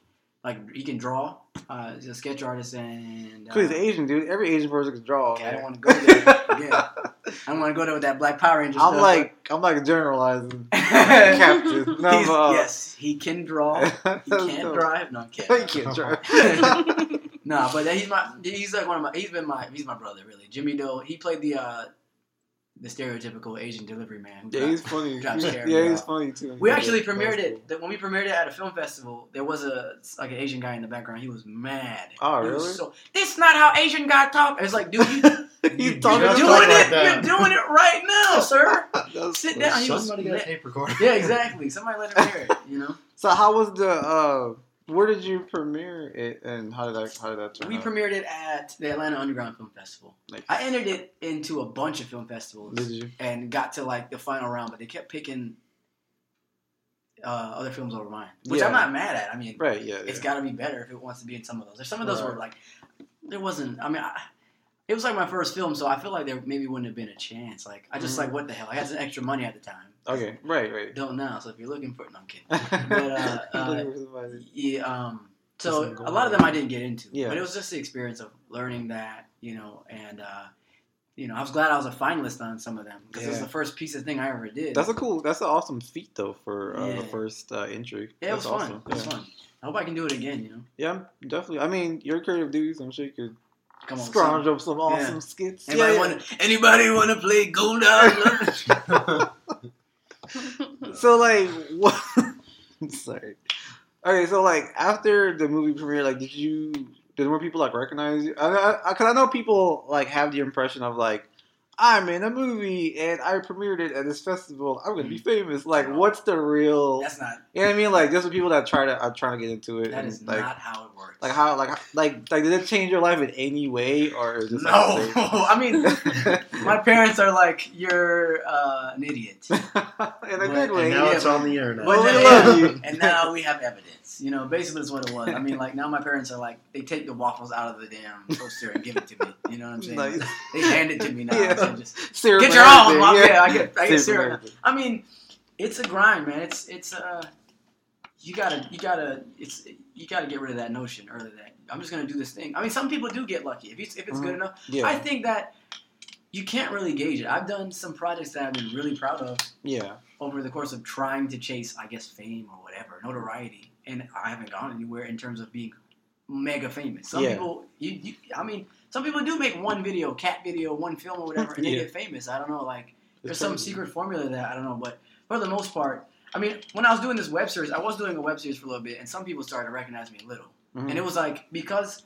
like he can draw. Uh, he's a sketch artist, and uh, Cause he's Asian, dude. Every Asian person can draw. okay, I don't want to go there. Again. I don't want to go there with that Black Power Ranger. I'm stuff, like, I'm like generalizing. Captain. No, uh, yes, he can draw. He can't dope. drive. No, I'm He can't drive. No, but he's my. He's like one of my. He's been my. He's my brother, really. Jimmy Doe. He played the uh, the stereotypical Asian delivery man. yeah, he's funny. Drops Karen yeah, he's funny too. We Yeah, actually that's premiered cool. it. When we premiered it at a film festival, there was a like an Asian guy in the background. He was mad. Oh, He really? So this is not how Asian guy talk. It's like, dude, you, He's you're doing talk it. that. You're doing it right now, sir. That's Sit funny. down. He was Somebody got a tape recorder. Yeah, exactly. Somebody let him hear it. You know, So how was the? uh Where did you premiere it, and how did that? How did that turn we out? premiered it at the Atlanta Underground Film Festival. Like, I entered it into a bunch of film festivals did you? and got to like the final round, but they kept picking uh, other films over mine, which Yeah. I'm not mad at. I mean, Right. Yeah. it's yeah. got to be better if it wants to be in some of those. There's some of those Right. were like, there wasn't. I mean, I, it was like my first film, so I feel like there maybe wouldn't have been a chance. Like, I just Mhm. like what the hell. I had some extra money at the time. Okay. Right. Right. Don't now. So if you're looking for it, no, I'm kidding. But, uh, uh, Looking for somebody. Yeah. Um. So a lot of them I didn't get into. Yeah. But it was just the experience of learning that, you know, and uh, you know, I was glad I was a finalist on some of them because it was the first piece of thing I ever did. That's a cool. That's an awesome feat though for uh, Yeah. the first uh, entry. yeah, it that's was fun. awesome. It was yeah. fun. I hope I can do it again. You know, Yeah, definitely. I mean, you're creative dudes. I'm sure you could come on. scrounge son. up some awesome Yeah. skits. Anybody yeah, want to? Anybody want to play Goldar? So like, what? I'm sorry. Okay, so like after the movie premiere, like, did you? Did more people like recognize you? I, I, I, Cause I know people like have the impression of like, I'm in a movie and I premiered it at this festival. I'm gonna be mm. famous. Like, what's the real? That's not. You know what I mean? Like, just the people that try to are trying to get into it. That and, is like, not how it works. Like how like like like did it change your life in any way or is it just No, like I mean, my parents are like, "You're uh, an idiot." same? in a good But- way? And now Yeah, it's but- on the internet. Well, But we then- love you. and now we have evidence. You know, basically that's what it was. I mean, like now my parents are like, they take the waffles out of the damn toaster and give it to me. You know what I'm saying? Nice. They hand it to me now. Yeah. So just, Get your own, everything, Mom. Yeah, I get- I get and syrup. I mean, it's a grind, man. It's it's uh, you gotta you gotta it's you gotta get rid of that notion early that I'm just gonna do this thing. I mean, some people do get lucky if it's if it's Mhm. good enough. Yeah, I think that you can't really gauge it. I've done some projects that I've been really proud of yeah, over the course of trying to chase, I guess, fame or whatever, notoriety, and I haven't gone anywhere in terms of being mega famous. Some Yeah. people, you, you, I mean, some people do make one video, cat video, one film or whatever, and they get famous. I don't know, like there's some secret formula that I don't know, but for the most part, I mean, when I was doing this web series, I was doing a web series for a little bit, and some people started to recognize me a little, Mhm. and it was like because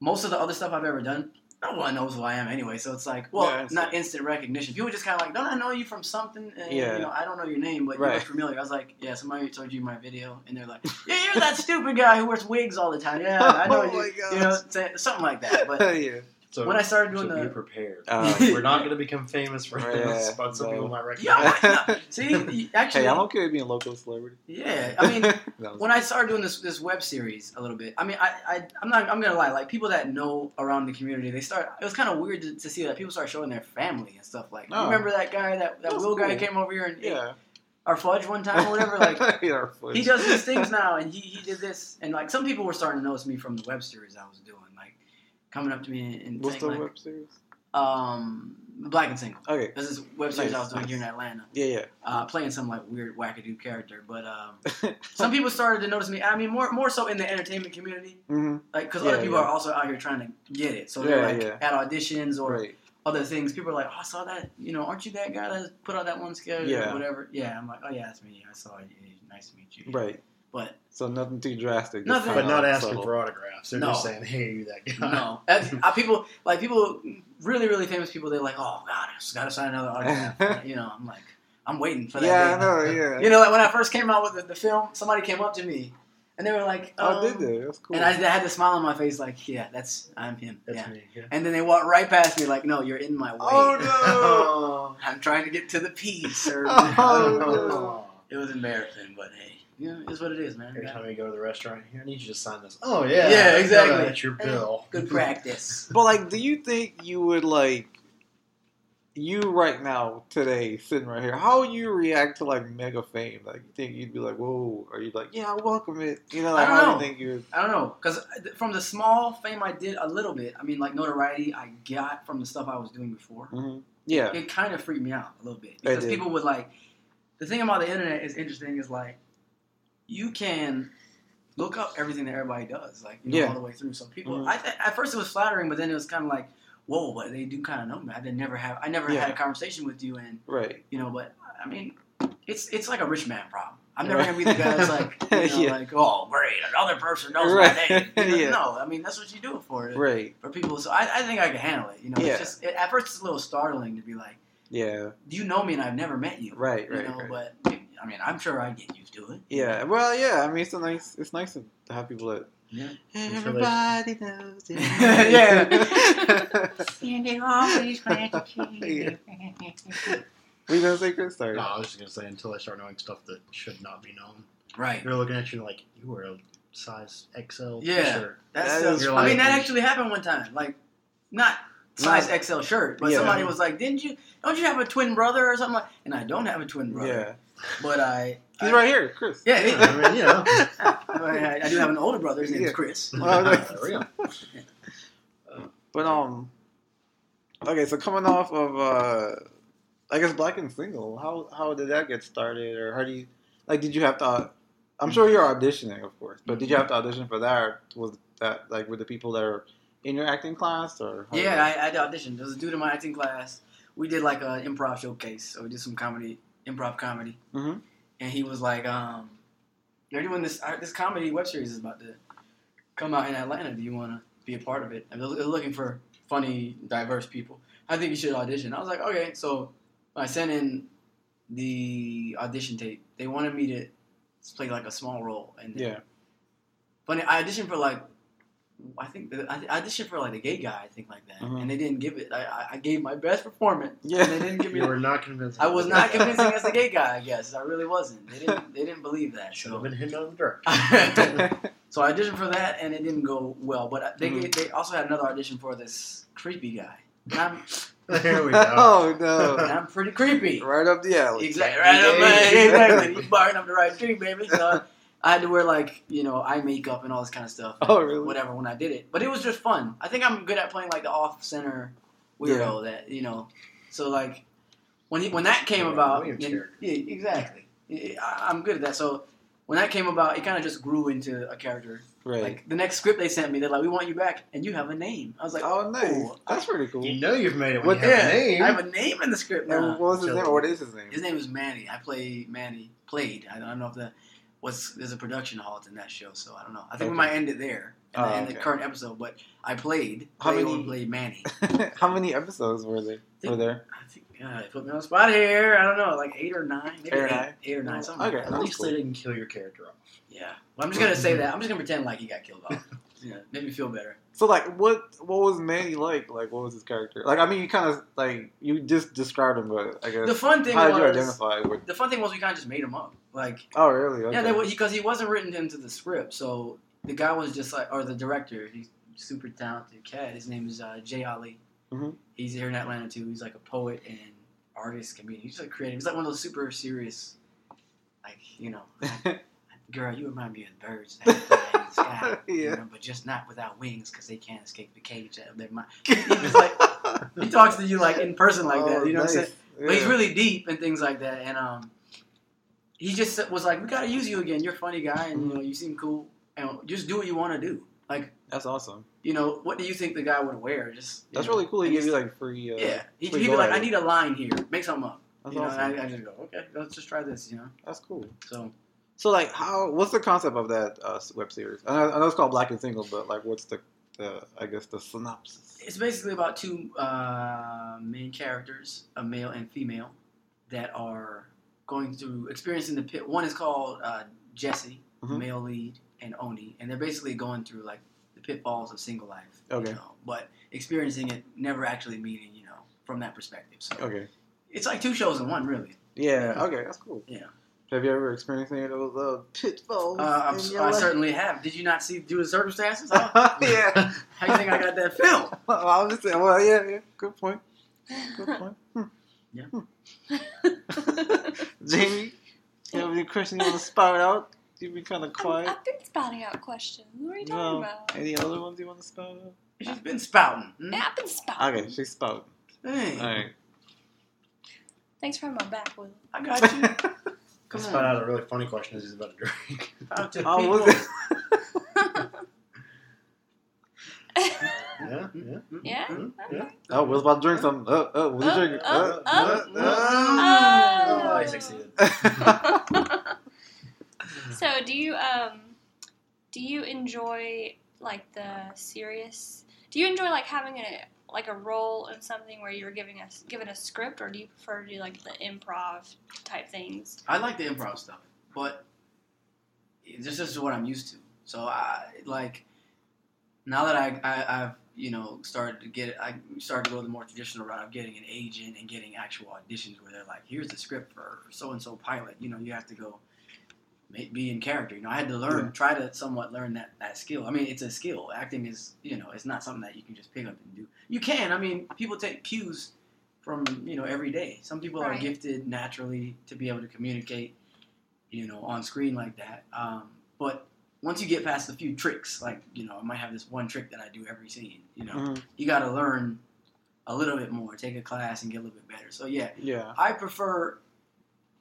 most of the other stuff I've ever done. No one knows who I am anyway, so it's like, well, Yeah, not instant recognition. People just kind of like, don't I know you from something? And, Yeah. You know, I don't know your name, but you Right. look familiar. I was like, yeah, somebody told you my video, and they're like, yeah, you're that stupid guy who wears wigs all the time. Yeah, I know Oh you. You know, something like that. But yeah, So when I started so doing be the prepared. Uh, We're not going to become famous for Yeah, this, but some no. people might recognize. yeah, no, see, actually, hey, I'm okay with being a local celebrity. yeah. I mean, was- when I started doing this this web series a little bit, I mean, I, I I'm not I'm gonna lie, like people that know around the community, they start. It was kind of weird to, to see that people start showing their family and stuff like. Oh. Remember that guy that that That's Will guy came over here and ate yeah, our fudge one time or whatever? Like Yeah, he does these things now, and he he did this, and like some people were starting to notice me from the web series I was doing, like coming up to me and, What's saying the like, web series? um, Black and Single. Okay, This is web series I was doing here in Atlanta, yeah, yeah. uh, playing some like weird wackadoo character, but um. some people started to notice me. I mean, more more so in the entertainment community, hmm like because Yeah, other people yeah. are also out here trying to get it. So they're Yeah, like yeah. at auditions or Right. other things. People are like, "Oh, I saw that. You know, aren't you that guy that put out that one sketch Yeah. or whatever?" Yeah, I'm like, "Oh yeah, that's me. I saw you. Nice to meet you." Right. But So nothing too drastic. Nothing- But not asking subtle. for autographs. They're No. just saying, "Hey, you that guy." no, That's- uh, people like people really really famous people. They're like, "Oh God, I just gotta sign another autograph." you know, I'm like, I'm waiting for that. Yeah, I know. Yeah. You know, like when I first came out with the, the film, somebody came up to me and they were like, oh, um, did they? That's cool. And I, I had the smile on my face, like, yeah, that's I'm him. That's yeah. me. Yeah. And then they walked right past me, like, no, you're in my way. oh no. I'm trying to get to the P, sir. Oh, Oh. It was embarrassing, but hey, yeah, it's what it is, man. Every Yeah. time you go to the restaurant, here, I need you to sign this. Oh yeah, Yeah, exactly. That's your bill. Good practice. But like, do you think you would like you right now today sitting right here? How would you react to like mega fame? Like, you think you'd be like, "Whoa"? Are you like, "Yeah, I welcome it"? You know, like, I don't how do know. you think you? I don't know, because from the small fame I did a little bit, I mean, like notoriety I got from the stuff I was doing before, Mhm. Yeah. it kind of freaked me out a little bit It because did. people would like. The thing about the internet is interesting is like, you can look up everything that everybody does, like you know, Yeah. all the way through. So people, Mhm. I th- at first it was flattering, but then it was kind of like, whoa, but they do kind of know me. I did never have, I never Yeah. had a conversation with you, and Right. you know, but I mean, it's it's like a rich man problem. I'm never Right. gonna be the guy that's like, you know, Yeah. like, oh, great, another person knows Right. my name. You know, Yeah. No, I mean that's what you do it for. Right. For people, so I, I think I can handle it. You know, Yeah. it's just it, at first it's a little startling to be like, Yeah. you know me and I've never met you? Right. You Right. know, right. but I mean, I'm sure I get used to it. Yeah, well, yeah. I mean, it's a nice. It's nice to have people that Yeah. everybody knows. it. Yeah. And it always glad to see you. What you gonna say, Chris? Sorry. No, I was just gonna say until I start knowing stuff that should not be known. Right. They're looking at you like you wear a size XL Yeah. shirt. That's That is I mean, that actually happened one time. Like, not size XL shirt, but Yeah. somebody was like, "Didn't you? Don't you have a twin brother or something?" Like, and I don't have a twin brother. Yeah, But I. he's I- right here, Chris. Yeah, he- I mean, you know. I, I do have an older brother. His name's Yeah. Chris. Oh, there we go. But um, okay. So coming off of uh, I guess Black and Single, how how did that get started, or how do you like? Did you have to? I'm sure you're auditioning, of course, but did you have to audition for that? Or was that like with the people that are in your acting class, or Yeah, that- I, I auditioned. There was a dude in my acting class. We did like an improv showcase. So we did some comedy, improv comedy. Mhm. And he was like, um, "They're doing this uh, this comedy web series is about to come out in Atlanta. Do you want to be a part of it?" And they're looking for funny, diverse people. I think you should audition. I was like, "Okay." So I sent in the audition tape. They wanted me to play like a small role, and yeah, Funny, I auditioned for like, I think the, I auditioned for like a gay guy, I think like that, Mhm. and they didn't give it. I, I, I gave my best performance, Yeah. and they didn't give me. You were not convincing. I was not convincing as a gay guy. I guess I really wasn't. They didn't. They didn't believe that. Should have been hitting on the dirt. so I auditioned for that, and it didn't go well. But they Mhm. they also had another audition for this creepy guy. And I'm, There we go. oh no, and I'm pretty creepy. right up the alley. Exactly. Right up, man. Exactly. You barking up the right tree, baby. So I had to wear like you know eye makeup and all this kind of stuff. Oh really? whatever when I did it. But it was just fun. I think I'm good at playing like the off center weirdo that you know. So like when he, when that came Yeah, about, and- yeah, exactly. I- I'm good at that. So when that came about, it kind of just grew into a character. Right. Like the next script they sent me, they're like, "We want you back, and you have a name." I was like, oh nice. "Oh, That's pretty cool. You know you've made it when What- you have yeah, a name. I have a name in the script And now." what was his So- name? What is his name? His name is Manny. I play Manny. Played. I don't know if the was there's a production halt in that show, so I don't know. I think we might end it there in, the, Oh, in the current episode. But I played. How played, many- played Manny? How many episodes were there? Were there? I think uh, put me on the spot here. I don't know, like eight or nine, maybe Eight or eight, nine? or nine, something Okay. like At least cool. they didn't kill your character off. Yeah. Well, I'm just gonna say that. I'm just gonna pretend like he got killed off. yeah, made me feel better. So like, what what was Manny like? Like, what was his character? Like, I mean, you kind of like you just described him, but I guess The fun thing how did you was identify with? the fun thing was we kind of just made him up. Like Oh, really? Okay. yeah, because he wasn't written into the script, so the guy was just like or the director. He's super talented cat. His name is uh, Jay Ali. Mhm. He's here in Atlanta too. He's like a poet and artist, comedian. He's like creative. He's like one of those super serious, like you know, girl, you remind me of the birds that fly in the sky, you Yeah. know, but just not without wings because they can't escape the cage of their mind. He's like he talks to you like in person like that. Oh, You know what I'm nice. saying? But he's really deep and things like that. And um, he just was like, "We gotta use you again. You're a funny guy, and you know you seem cool, and just do what you want to do. Like, That's awesome. you know, what do you think the guy would wear? Just That's know, really cool. He gave you like free. Uh, yeah. He, free he'd be like, "I need a line here. Make something up." That's you know, awesome. I, I just go, "Okay, let's just try this." You know, That's cool. so So like, how? What's the concept of that uh, web series? I know, I know it's called Black and Single, but like, what's the, the I guess the synopsis? it's basically about two uh, main characters, a male and female, that are going through experiencing the pit. One is called uh, Jesse, Mhm. male lead, and Oni, and they're basically going through like the pitfalls of single life. Okay. You know, but experiencing it, never actually meeting, you know, from that perspective. So Okay. it's like two shows in one, really. Yeah. Okay. That's cool. Yeah. Have you ever experienced any of those uh, pitfalls? Uh, I'm, in your I life? certainly have. Did you not see Due to Circumstances? How, yeah. how you think I got that film? Well, I was just saying. Well, yeah, yeah. Good point. Good point. Hmm. Yeah. Jamie, you have any questions you want to spout out? You've been kind of quiet. I've been spouting out questions. What are you talking No. about? Any other ones you want to spout out? She's been spouting. hmm? Yeah, I've been spouting. Okay, she's spouting. Hey, All right. Thanks for having my back, Will. I got you. Come Let's out a really funny question as he's about to drink. Out to Oh, people. was yeah, yeah. Yeah? Mhm. Yeah. Oh, Will's about to drink some. Uh, uh, Will's Oh, drinking. oh, Uh, oh. uh, Oh, Oh. he succeeded. uh. so, do you um, do you enjoy like the serious? Do you enjoy like having a like a role in something where you're giving us given a script, or do you prefer to do like the improv type things? I like the improv stuff, but this is what I'm used to. So I like now that I, I I've you know started to get I started to go the more traditional route of getting an agent and getting actual auditions where they're like, here's the script for so and so pilot. You know, you have to go be in character. You know, I had to learn, Yeah. try to somewhat learn that that skill. I mean, it's a skill. Acting is you know, it's not something that you can just pick up and do. You can. I mean, people take cues from you know every day. Some people are gifted naturally to be able to communicate, you know, on screen like that. Um, but once you get past a few tricks, like you know, I might have this one trick that I do every scene. You know, Mhm. you got to learn a little bit more, take a class, and get a little bit better. So yeah, Yeah. I prefer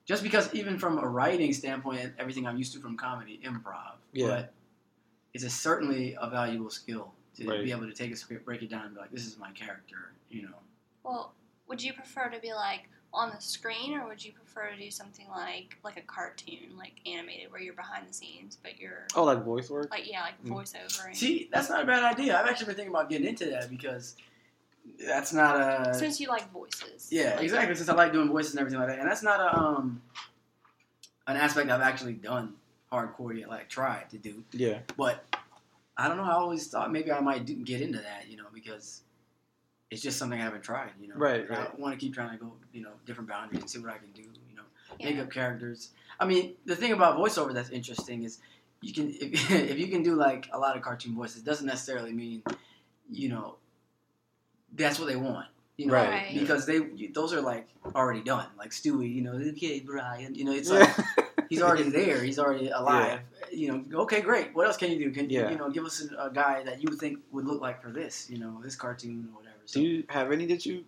just because even from a writing standpoint, everything I'm used to from comedy, improv. Yeah. But it's a certainly a valuable skill to Right. be able to take a script, break it down, and be like, this is my character. You know. Well, would you prefer to be like on the screen, or would you prefer to do something like like a cartoon, like animated, where you're behind the scenes, but you're Oh, like voice work? like yeah, like Mm. voiceover? And, See, that's not a bad idea. I've actually been thinking about getting into that because that's not a since you like voices. yeah like, exactly. Since I like doing voices and everything like that, and that's not a um an aspect I've actually done hardcore yet, like tried to do. Yeah. But I don't know. I always thought maybe I might do, get into that, you know, because it's just something I haven't tried, you know. Right, And I want to keep trying to go, you know, different boundaries and see what I can do, you know, Yeah. make up characters. I mean, the thing about voiceover that's interesting is you can if, if you can do like a lot of cartoon voices, it doesn't necessarily mean, you know, that's what they want. You know, Right. Right. because they those are like already done. Like Stewie, you know, okay, Brian, you know, it's like he's already there. He's already alive. You know, okay, great. What else can you do? Can you, Yeah. you know, give us a, a guy that you would think would look like for this, you know, this cartoon or whatever. So, Do you have any that you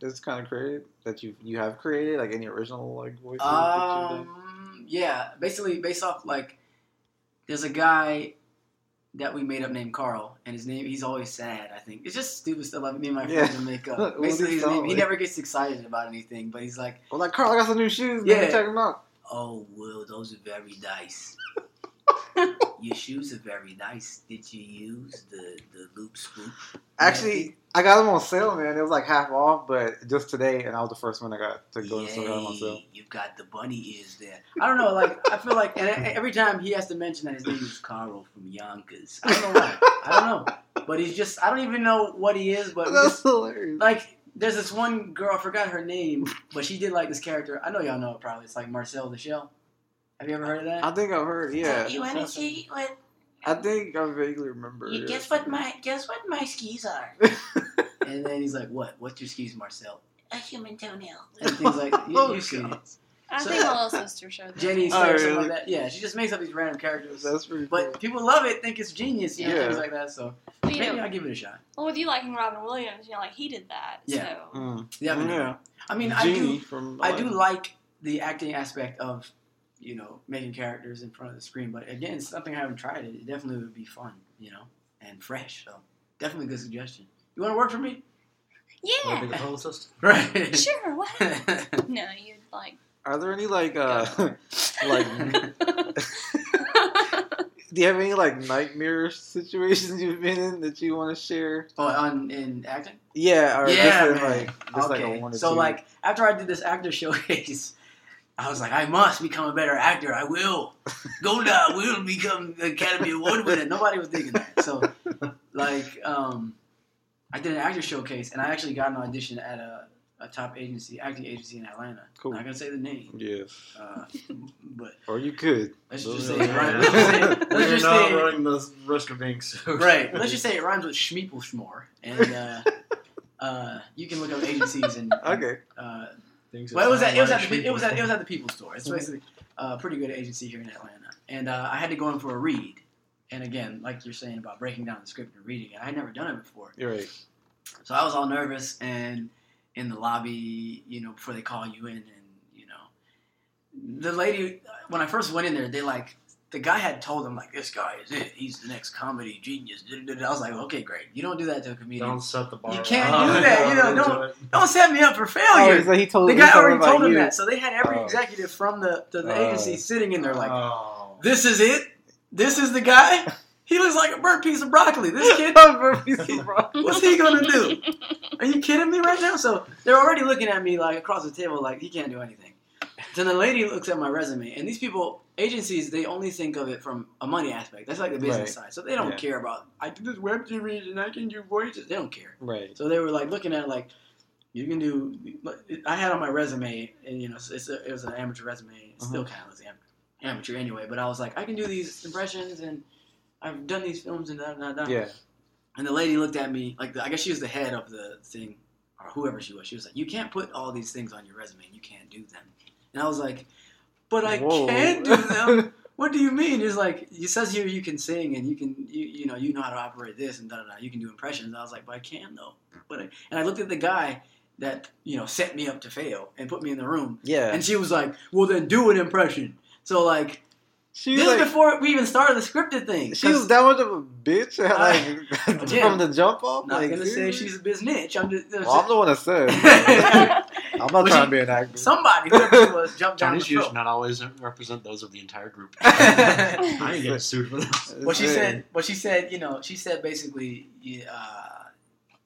that's kind of created that you you have created like any original like voices? that you've done? um, yeah, basically based off like, there's a guy that we made up named Carl, and his name he's always sad. I think it's just stupid stuff like me and my friends Yeah. make up. Basically, his name, he never gets excited about anything, but he's like, Well, like Carl, I got some new shoes. Man. Yeah. Check them out. "Oh, Will, those are very nice." Your shoes are very nice. Did you use the the loop swoop? Actually, I got them on sale, man. It was like half off, but just today, and I was the first one I got to go and got them on sale. Yay, you got the bunny ears there. I don't know, like I feel like, and every time he has to mention that his name is Carl from Yonkers. I don't know why. I don't know, but he's just I don't even know what he is, but That's just, hilarious. like there's this one girl I forgot her name, but she did like this character. I know y'all know it probably. It's like Marcel the Shell. Have you ever heard of that? I think I've heard. Yeah, You want to see what? I think I vaguely remember. You guess what my guess what my skis are? And then he's like, "What? What's your skis, Marcel?" A human toenail. And things like you, Oh, you see God. it. I So- think my little sister showed that. Jenny Oh, or something really? like that. Yeah, she just makes up these random characters. That's pretty. But cool. people love it, think it's genius, you know, Yeah. things like that. So Well, you maybe know, I'll give it a shot. well, with you liking Robin Williams, you know, like he did that. Yeah. So. Mm. Yeah, but yeah. I mean, I do, from. I do like the acting aspect of, you know, making characters in front of the screen. But again, something I haven't tried. It, it definitely would be fun, you know, and fresh. So definitely a good suggestion. You want to work for me? Want to be Yeah. the publicist? Right. Sure. What? no, you'd like. Are there any like uh like do you have any like nightmare situations you've been in that you want to share? oh, on in acting. Yeah, or Yeah, just in, like just like a okay. one or so two. like after I did this actor showcase, I was like, I must become a better actor. I will. Goldar will become Academy Award winner. Nobody was digging that. So like um, I did an actor showcase, and I actually got an audition at a, a top agency, acting agency in Atlanta. Cool. Not gonna say the name, yes, uh, but or you could. let's just say it rhymes. Let's just say, let's We're just not say running the risk of being sued. right. Let's just say it rhymes with Schmeeple Schmore, and uh, uh, you can look up agencies and Okay. Uh, Things well, it was at it was at the, it was at it was at the People Store. It's basically a pretty good agency here in Atlanta, and uh, I had to go in for a read. And again, like you're saying about breaking down the script and reading it, I had never done it before, You're right. so I was all nervous and in the lobby, you know, before they call you in, and you know, the lady when I first went in there, they like the guy had told him like this guy is it. He's the next comedy genius. I was like, okay, great. You don't do that to a comedian. Don't set the bar. You can't up. do that, you know, Into don't- Don't set me up for Oh, failure. so he told the he guy told already told him you. that, so they had every Oh. executive from the, the, the Oh. agency sitting in there like, Oh. "This is it. This is the guy. He looks like a burnt piece of broccoli. This kid, what's he gonna do? Are you kidding me right now?" So they're already looking at me like across the table, like he can't do anything. Then the lady looks at my resume, and these people, agencies, they only think of it from a money aspect. That's like the business Right. side. So they don't Yeah. care about I do this web series and I can do voices. They don't care. Right. So they were like looking at it like you can do. I had on my resume, and you know, it's a, it was an amateur resume. It still Uh-huh. kind of was am- amateur anyway. But I was like, I can do these impressions, and I've done these films, and da da da. Yeah. And the lady looked at me like the, I guess she was the head of the thing, or whoever she was. She was like, "You can't put all these things on your resume. You can't do them." And I was like, "But I Whoa. can do them." what do you mean? It's like it says here you can sing and you can you you know you know how to operate this and da da da. You can do impressions. I was like, but I can though. But I, and I looked at the guy that you know set me up to fail and put me in the room, yeah. and she was like, well then do an impression. So like she this like, is before we even started the scripted thing. she was that much of a bitch, like Again, from the jump off. not like, gonna say she's a biznitch. I'm just Well, I'm the one that said. I'm not Well, trying she- to be an actor. somebody whoever she was jumped down Chinese the should not always represent those of the entire group. I well, ain't getting sued for this. Well, she said, well, she said, you know, she said basically, you, uh,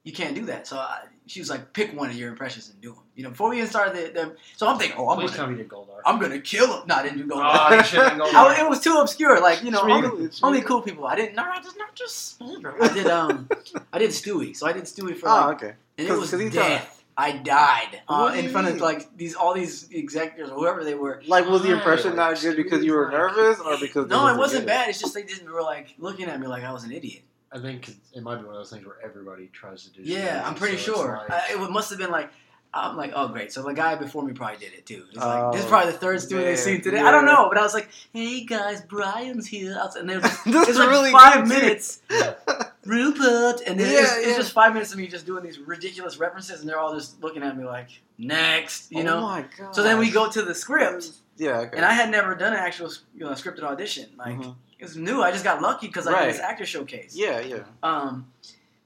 you can't do that. So I, she was like, pick one of your impressions and do them. You know, before we even started the, the so I'm thinking, oh, I'm Please gonna, tell me you did Goldar. I'm gonna kill him. No, I didn't do gold. Oh, you shouldn't have I, Goldar. it was too obscure. Like you know, only, Schmeagol, only cool people. I didn't. No, I just not just. I did um, I did Stewie. So I did Stewie for Oh, like, okay. and it was he death. I died uh, in you front of like these all these executives or whoever they were. Like, was the impression not Like, good because you were like- nervous, or because No, it wasn't bad. It's just they didn't were like looking at me like I was an idiot. I think it might be one of those things where everybody tries to do. Yeah, shit, I'm pretty so sure. like- I, it must have been like, I'm like, oh great. So the guy before me probably did it too. It's like, Oh, this is probably the third student they've seen today. yeah. I don't know, but I was like, hey guys, Brian's here. And they were just, This it's like really five minutes. Rupert, and then Yeah, it's, it's just five minutes of me just doing these ridiculous references, and they're all just looking at me like, next, you oh know. my god. So then we go to the script, Yeah. Okay. and I had never done an actual you know scripted audition. Like Mhm. it was new. I just got lucky because I Right. did this actor showcase. Yeah. Yeah. Um,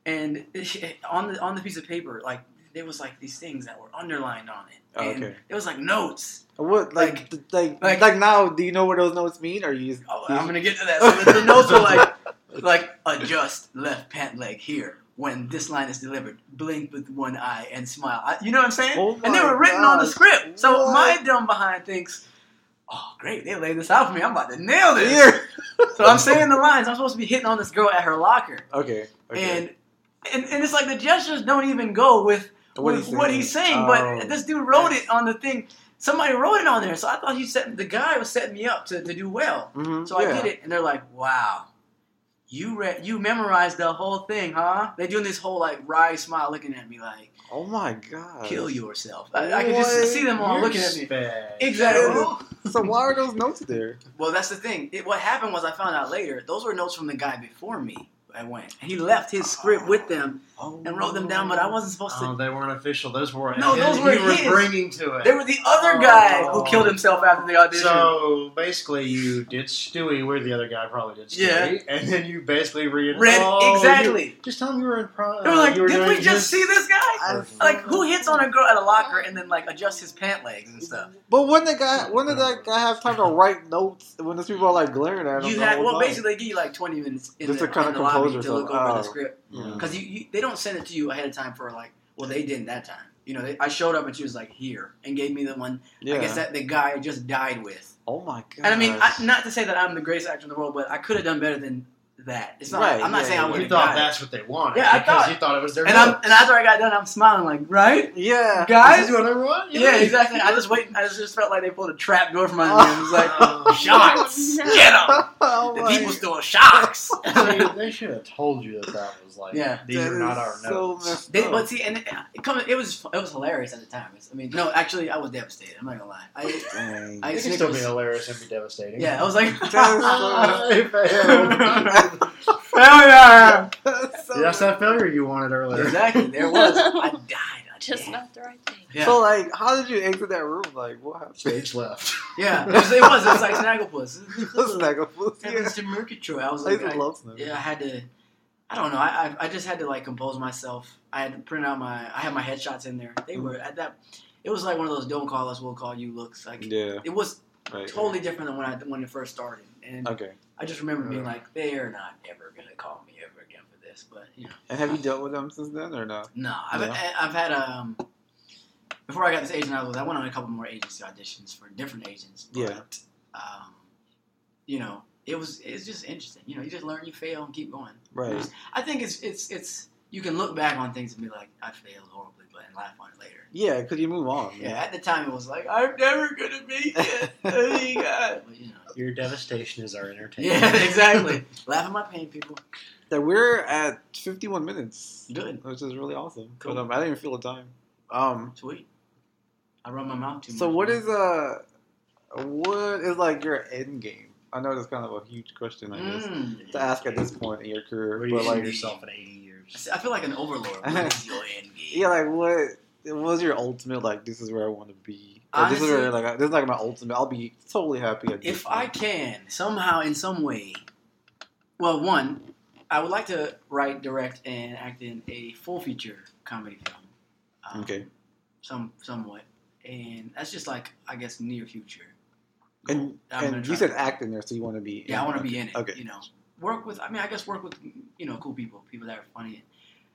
and on the on the piece of paper, like there was like these things that were underlined on it, Oh, and okay. it was like notes. What like like like- like, now? Do you know what those notes mean? Or you? Just, Oh, I'm gonna get to that. So the, the notes were like like adjust left pant leg here, when this line is delivered. Blink with one eye and smile. I, you know what I'm saying? Oh and they were written on the script. So What? my dumb behind thinks, oh, great, they laid this out for me. I'm about to nail this. Yeah. So I'm saying the lines. I'm supposed to be hitting on this girl at her locker. Okay. okay. And, and and it's like the gestures don't even go with What he's what saying. he's saying. Oh. But this dude wrote it on the thing. Somebody wrote it on there. So I thought he set the guy was setting me up to, to do well. Mhm, So yeah. I did it, and they're like, "Wow, you read, you memorized the whole thing, huh?" They're doing this whole like wry smile, looking at me like, Oh my god. "Kill yourself." I, I could just see them all You're looking at me. special. Exactly. So why are those notes there? Well, that's the thing. It, what happened was I found out later. Those were notes from the guy before me. I went, and he left his script with them Oh. and wrote them down, but I wasn't supposed to. Oh, they weren't official. Those were No, those were he was bringing to it. They were the other guy who Oh. killed himself after the audition. So basically, you did Stewie where the other guy probably did Stewie, Yeah. and then you basically read. Read oh, exactly. you- just tell him you were in. Pro- They were like, were "Did we just his- see this guy?" I- Like, who hits on a girl at a locker and then like adjusts his pant legs and stuff? But when the guy, when did that guy have time to write notes when those people are like glaring at him? You the had well, basically they give you like twenty minutes in Just the, to kinda in the lobby compose to look over Oh. the script Yeah. because you, you they don't send it to you ahead of time for like well they didn't that time. You know, they, I showed up and she was like here and gave me the one. Yeah. I guess that the guy just died with. Oh my god. And I mean, I, not to say that I'm the greatest actor in the world, but I could have done better than that. It's not. Right, I'm not yeah, saying I yeah. would You thought died. that's what they wanted. Yeah, I because thought- you thought it was their. and I'm and after I got done, I'm smiling like right. yeah. Guys, This is what I want. Yeah, exactly. I just wait. I just felt like they pulled a trap door from under me. and It was like, Oh, shots, no. get 'em. oh The my people's doing shocks. See, they should have told you that that was like. Yeah. These That are not is our so notes. They, but see, and it, it, was it was hilarious at the time. I mean, no, actually, I was devastated. I'm not gonna lie. I, Dang. I It can Snickers- still be hilarious and be devastating. yeah, I was like, I failed. failure. so, That's that failure you wanted earlier. Exactly, there was. I died. I Just not the right thing. Yeah, so like, how did you exit that room? Like, what happened? Stage left. yeah. It was. It was, it was like Snagglepuss. Listen, like a fool. Yeah, Yeah. Mr. Murgatroyd. I was like, used to I, love Snow. yeah, I had to. I don't know. I, I I just had to like compose myself. I had to print out my. I had my headshots in there. They mm-hmm. were at that. It was like one of those "don't call us, we'll call you" looks. Like Yeah. it was Right. totally different than when I when it first started. And Okay. I just remember being like, they are not ever gonna call me ever again for this. But you know, And have you dealt with them since then or no? no. I've No. I've had um. Before I got this agent, I was I went on a couple more agency auditions for different agents. But, Yeah. Um, you know, it was it's just interesting. You know, you just learn, you fail, and keep going. Right. I think it's it's it's you can look back on things and be like, I failed horribly, but and laugh on it later. Yeah, because you move on. Yeah, at the time it was like, I'm never gonna make it. oh my god. But you know. Your devastation is our entertainment. Yeah, exactly. laugh at my pain, people. That we're at 51 minutes. Good. Which is really awesome. Cool. But um, I didn't even feel the time. Um. Sweet. I run my mouth too So much. what man. is uh, what is like your end game? I know that's kind of a huge question, I guess, Mm. to ask at this point in your career. Where you But like, yourself in 80 years? I feel like an overlord. What is your end game? yeah, like what? What was your ultimate like? This is where I want to be. Or this is where like this is like my ultimate. I'll be totally happy at this If I can somehow, in some way, well, one, I would like to write, direct, and act in a full feature comedy film. Um, Okay. Some somewhat, and that's just like I guess near future. And and you said to- act in there, so you want to be. Yeah, I want to okay. be in it. Okay. You know, work with. I mean, I guess work with you know cool people, people that are funny.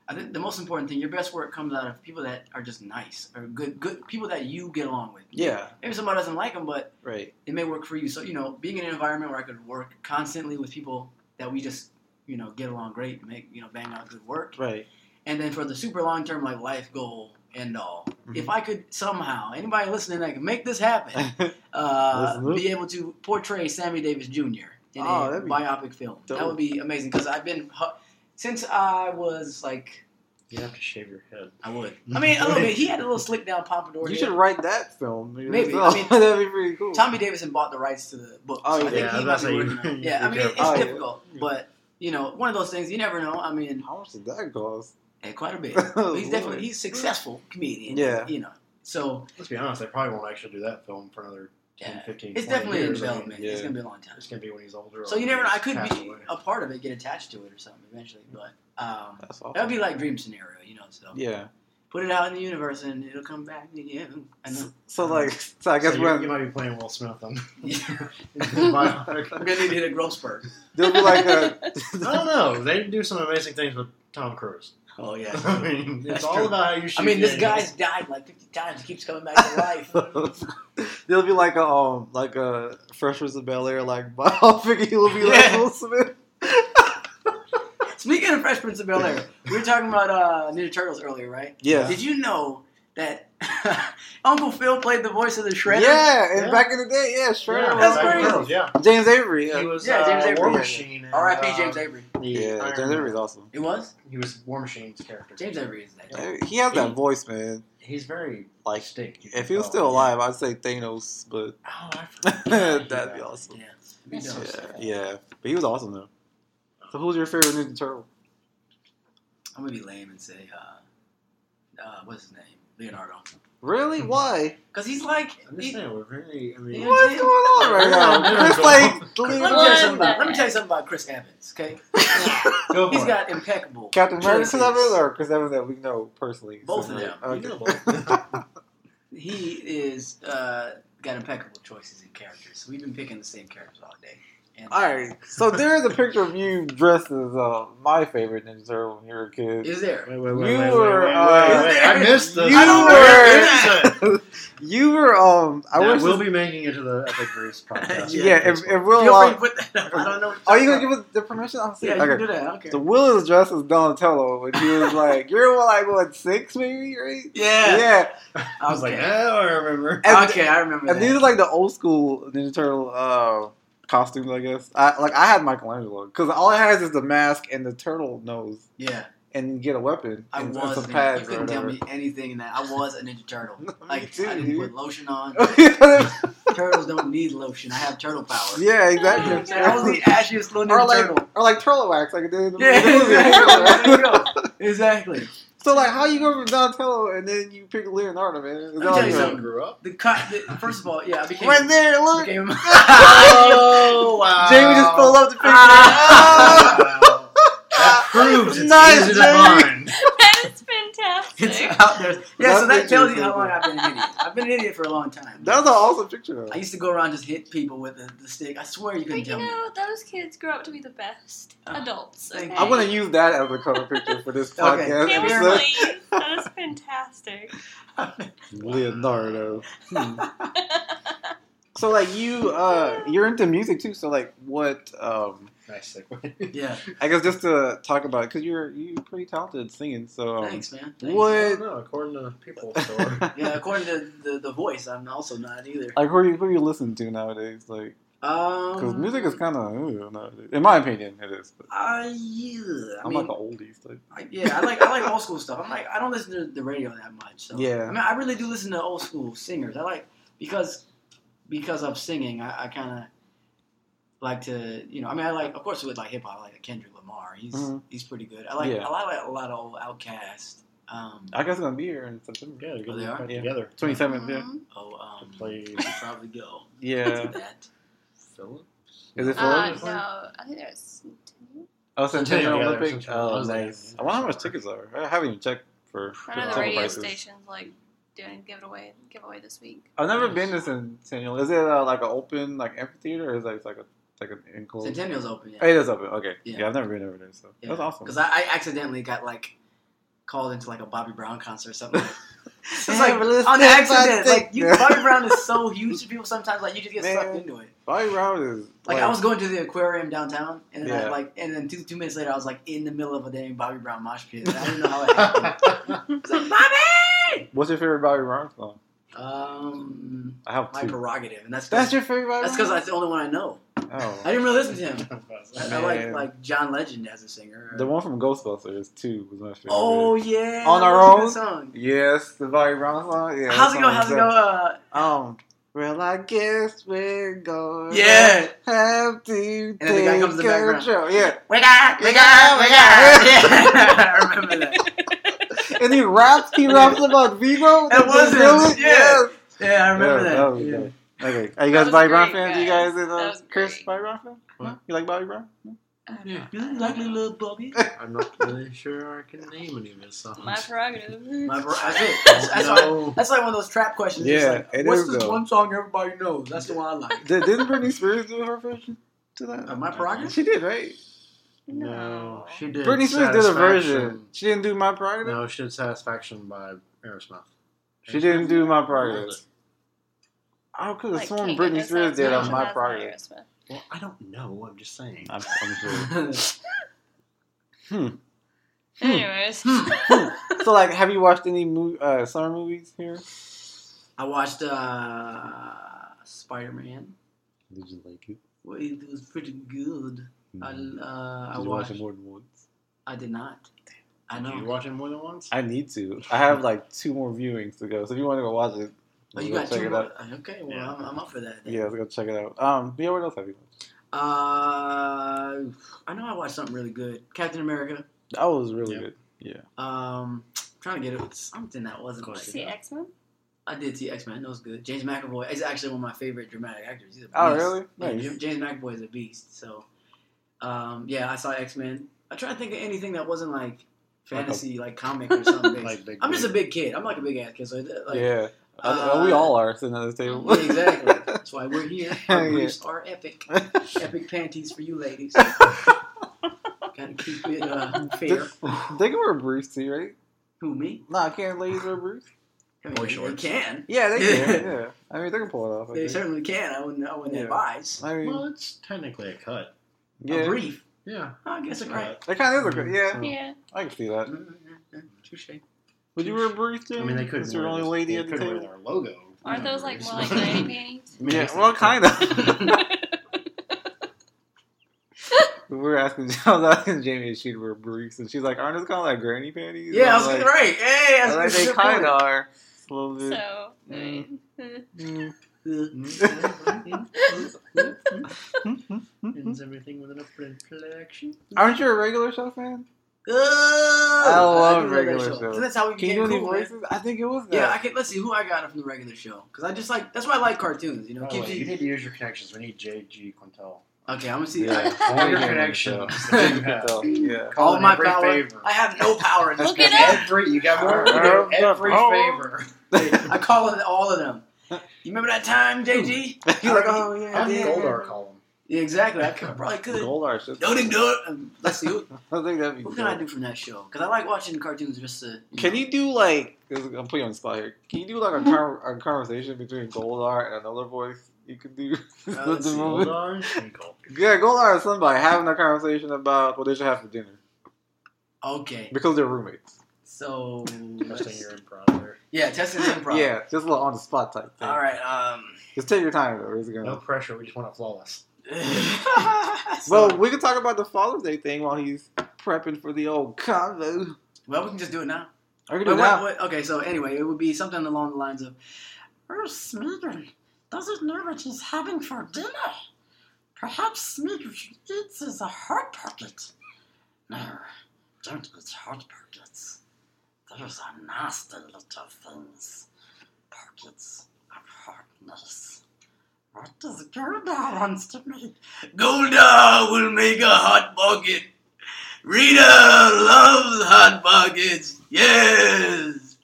I think the most important thing, your best work comes out of people that are just nice or good, good people that you get along with. Yeah. Maybe somebody doesn't like them, but Right. it may work for you. So you know, being in an environment where I could work constantly with people that we just you know get along great, and make you know bang out good work, Right. and then for the super long term like life goal end all. Mhm. If I could somehow, anybody listening that can make this happen, uh, be able to portray Sammy Davis Jr. in Oh, a biopic film. That would be amazing because I've been since I was like You have to shave your head. I would. I mean a little bit. He had a little slick down pompadour. you head. should write that film. Maybe. yourself. I mean, that'd be pretty cool. Tommy Davidson bought the rights to the book. Oh, so I yeah, think I he was might about be to working say, on you- it. Yeah, I mean it's careful. Oh, yeah. difficult, but you know one of those things you never know. I mean, How much did that cost? eh, quite a bit. But he's definitely he's a successful comedian. Yeah. you know. So Let's be honest, they probably won't actually do that film for another 10, Yeah. 15, it's definitely in years. I mean, development. It's yeah. gonna be a long time. It's going to be when he's older. So you never know. I could be away. a part of it, get attached to it or something eventually. But um, That's awesome. that would be like dream scenario, you know. So yeah. Put it out in the universe and it'll come back to you. I know. So like, so I guess so you, when you might be playing Will Smith on I'm gonna need to hit a growth spurt. there'll be like a. I don't know. They do some amazing things with Tom Cruise. Oh yeah. I mean, That's it's all true. about how you shoot. I mean, this games. guy's died like 50 times. He keeps coming back to life. There'll be like a um like a Fresh Prince of Bel Air like biopic. He'll be like Yeah. Will Smith. Speaking of Fresh Prince of Bel Air, we were talking about uh, Ninja Turtles earlier, right? Yeah. Did you know that Uncle Phil played the voice of the Shredder? Yeah, and Yeah. back in the day, yeah, Yeah, Shredder. That's was- Back crazy. Girls, yeah. James Avery. He Yeah, was Yeah, uh, James Avery. War Machine. and, R.I.P. uh, James Avery. yeah Iron James Man. Avery's awesome. It was He was War Machine's character. James Avery is that. Yeah, He has that He- voice, man. He's very Like, distinct. you can if he was still alive, I'd say Thanos, but Oh, I that'd be awesome. Yeah. Yeah, yeah, but he was awesome though. So, who's your favorite Ninja Turtle? I'm gonna be lame and say, uh, uh, what's his name? Leonardo. Really? Why? Cause he's like, I'm just he- saying, we're very. I mean, What's going on right now? Chris like let me tell you something about. Let me tell you something about Chris Evans. Okay, go he's for got impeccable Captain America. Chris Evans or Chris Evans that we know personally? Both of them. it. You know both. He is uh, got impeccable choices in characters. So We've been picking the same characters all day. And, All right, so there is a picture of you dressed as uh, my favorite Ninja Turtle when you were a kid. Is there? Wait, wait, wait, You were, uh. I missed this. You I were, you were, um, I That wish. will this- be making it to the Epic Briefs podcast. Yeah, yeah, if, if Will, Feel free to uh, put that up. I don't know. What are you gonna give us the permission? I'm about. Yeah, you okay. can do that. Okay. don't care. So Will is dressed as Donatello, and he was like, "You're like what six, maybe, right?" Yeah. yeah. I was like, Okay. oh, I remember. And, okay, I remember and that. these are like the old school Ninja Turtle uh, costumes, I guess. I like I had Michelangelo because all it has is the mask and the turtle nose, yeah, and you get a weapon I and, and was. some pads you couldn't tell me anything in that. I was a Ninja Turtle. Like too, I didn't dude. put lotion on. Turtles don't need lotion. I have turtle power. Yeah, exactly. I was the ashiest little or like Turtle. or like turtle wax, like it did in the Yeah, movie. exactly. There you go. Exactly. So like, how you go from Donatello and then you pick Leonardo, man? Is Let me that tell you a- something. grew up. The, co- the first of all, yeah, I became. Right there, look. became Oh wow! Jamie just pulled up the picture. Wow. Ah. that proves it's Nice, easy to Jamie. find. that is fantastic. It's out there. Yeah, so That that tells you how long. I've been an idiot. I've been an idiot for a long time. That was an awesome picture, though. I used to go around just hit people with the, the stick. I swear you couldn't But you tell me. know, those kids grow up to be the best Oh, adults. Okay? I'm gonna use that as a cover picture for this Okay. podcast. Can we please? That is fantastic. Leonardo. Hmm. So like you, uh, you're into music too. So like, what? Um, Nice segue. yeah, I guess just to talk about it because you're you pretty talented singing. So um, thanks, man. Thanks. what? I don't know, according to people store. Yeah, according to the, the voice, I'm also not either. Like who are you who are you listening to nowadays? Like because Um, music is kind of. In my opinion, it is. But Uh, yeah. I I'm mean, like an oldies. Like I, yeah, I like I like old school stuff. I'm like I don't listen to the radio that much. So Yeah. I mean I really do listen to old school singers. I like because because of singing. I, I kind of like to you know. I mean I like of course with like hip hop. I like Kendrick Lamar. He's Mhm. he's pretty good. I like Yeah. I like a lot of old Outkast. Um, I guess it's gonna be here in September. Yeah, they're Oh, they gonna are? Yeah. together. Twenty seventh. Yeah. Mhm. oh, um, Play we should probably go. Yeah. that. Philip. Is it Uh, no, I think there's. Oh, Centennial Centennial, yeah, Olympic. Centennial. Oh, was there. nice. I wonder how much tickets are. I haven't even checked for I know the radio prices. stations like doing give it away giveaway this week. I've never been to Centennial. Is it uh, like an open like amphitheater or is it like, like a like an enclosed? Centennial's open. Oh, it is open. Okay. Yeah. Yeah, I've never been over there, so yeah. that's awesome. Because I, I accidentally got like called into like a Bobby Brown concert or something. It's like on accident. Like you, Bobby Brown is so huge to people. Sometimes like you just get Man. sucked into it. Bobby Brown is Like, I was going to the aquarium downtown, and then I, like, and then two two minutes later, I was like in the middle of a damn Bobby Brown mosh pit. I didn't know how it happened. It's like Bobby. What's your favorite Bobby Brown song? Um, I have my two. prerogative, and that's That's your favorite Bobby that's because that's the only one I know. I Oh, didn't really listen to him. I, I like like John Legend as a singer. the one from Ghostbusters too was my favorite. Oh yeah, On Our was a good Own? Song. yes, the Bobby Brown song. Yeah, How's it go? How's it go? Uh. Um, well, I guess we're going. yeah. Have to then the guy comes in the background. control. Yeah, We got, we got, we got. Yeah, I remember that. and he raps. He raps about Vivo. That the- was the yeah. Yes. Yeah, I remember Yeah, that. that was yeah. dope. Okay, are you guys was Bobby Brown great, fans? You guys. guys in That uh, Chris great. Bobby Brown fan? What? You like Bobby Brown? Yeah. You like me, little Bobby? I'm not really sure I can name any of his songs. My prerogative. My bro, that's it. That's, that's, like, no. that's like one of those trap questions. Yeah, like, What's is, this though. one song everybody knows? That's the one I like. Did, didn't Britney Spears do her version to that? Uh, my prerogative? She did, right? No. she did. Britney Spears did a version. She didn't do My Prerogative. No, she did Satisfaction by Aerosmith. She didn't do My Prerogative. I could have Like, sworn can't Britney Spears did on My as an Prerogative. Aerosmith. Well, I don't know. I'm just saying. I'm, I'm sure. Hmm. Anyways, So, like, have you watched any mo- uh, summer movies here? I watched uh, Spider Man. Did you like it? Well, it was pretty good. I, Mm. uh, I Did you watch watched. it more than once? I did not. I know. Did you know. watch it more than once? I need to. I have like two more viewings to go. So if you want to go watch it, Oh, you go got check two it out. Okay, well, Yeah. I'm, I'm up for that. Then. Yeah, let's go check it out. Um, yeah, what else have you watched? Uh, I know I watched something really good. Captain America. That was really Yeah. good. Yeah. Um, trying to get it. Something that wasn't Of like. course see X Men. I did see X Men. That was good. James McAvoy is actually one of my favorite dramatic actors. He's a beast. Oh, really? Nice. Jam- James McAvoy is a beast. So, um, yeah, I saw X Men. I try to think of anything that wasn't like fantasy, like comic or something. Like big. I'm just a big. big kid. I'm like a big ass kid. So, like, yeah. I- uh, we all are sitting at this table. yeah, exactly. That's why we're here. Our Yeah. briefs are epic. Epic panties for you ladies. Gotta keep it uh, fair. they can wear briefs too, right? Who me? No, Nah, can't ladies wear briefs? I mean, Boy they- shorts. They can. Yeah, they can. yeah. I mean, they can pull it off. I They think. certainly can. I wouldn't. I wouldn't Yeah. advise. I mean, Well, it's technically a cut. A yeah. brief. Yeah. I guess It's it's a cut. It kind of is a good. Yeah, Yeah. I can see that. Mm-hmm. Touche. Would you wear a brief, James? I mean, they couldn't. Since you're wear only this- lady they at the couldn't wear table. their logo. Aren't those like more like Numbers. granny panties? Yeah, well, kind of. we were asking, I was asking Jamie if she'd wear briefs, and she's like, "Aren't those called like granny panties?" Yeah, I And was I'm right. Hey, that's like, they kind of are. A little bit. so, I mean, eh. Mm. Ends everything with an upward inflection. Aren't you a regular show fan? I love do that regular show. shows. So that's how we Can you do any cool, man. I think it was. Yeah, I that. can. Let's see who I got from the regular show because I just like that's why I like cartoons. You know, Oh, wait, you you. need to use your connections. We need JG Quintel. Okay, I'm gonna see. Yeah. I- All your connections. Yeah. that you have. Yeah. All my power. favor. I have no power in this. Look it up. Every you got more. Every Oh. favor. I call it all of them. You remember that time, JG? You're like, oh yeah, I'm yeah. Goldar column. Yeah, exactly. I could, probably could. Goldar should. Don't even do it. Um, let's see. Who, I think that'd be. what can I do from that show? Because I like watching cartoons just to. Can know. you do like? i I'm putting you on the spot here. Can you do like a, con- a conversation between Goldar and another voice? You could do Uh, the, let's the see. movie. Goldar, Smeagol. Yeah, Goldar and somebody having a conversation about what they should have for dinner Okay, because they're roommates. so. Testing your improv there. Yeah, testing the improv. Yeah, just a little on the spot type thing. All right. Um. Just take your time though. Is it No gonna? pressure. We just want it flawless. Well, we can talk about the Father's Day thing while he's prepping for the old convo. well, we can just do it now. I can do it now. what- okay, so anyway, it would be something along the lines of, "Oh, Smeagol doesn't know what he's having for dinner. Perhaps Smeagol should eat a hot pocket. No, don't eat hot pockets. Those are nasty little things. Pockets of hotness. What does Goldar wants to make? Goldar will make a hot pocket. Rita loves hot pockets. Yes.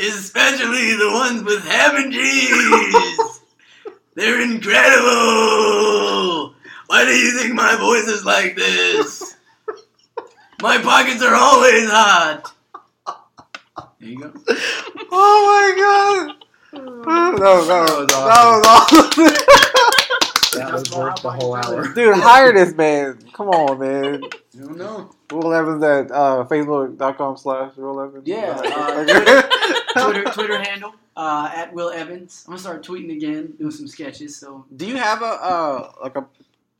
Especially the ones with ham and cheese. They're incredible. Why do you think my voice is like this? My pockets are always hot. There you go. Oh my god! No, no, That no, was that was That was worth the whole hour. Dude, hire this man. Come on, man. I don't know. Will Evans at uh, Facebook.com slash Will Evans. Yeah, Uh, Twitter Twitter handle uh, at Will Evans. I'm gonna start tweeting again, doing some sketches. So Do you have a uh, like a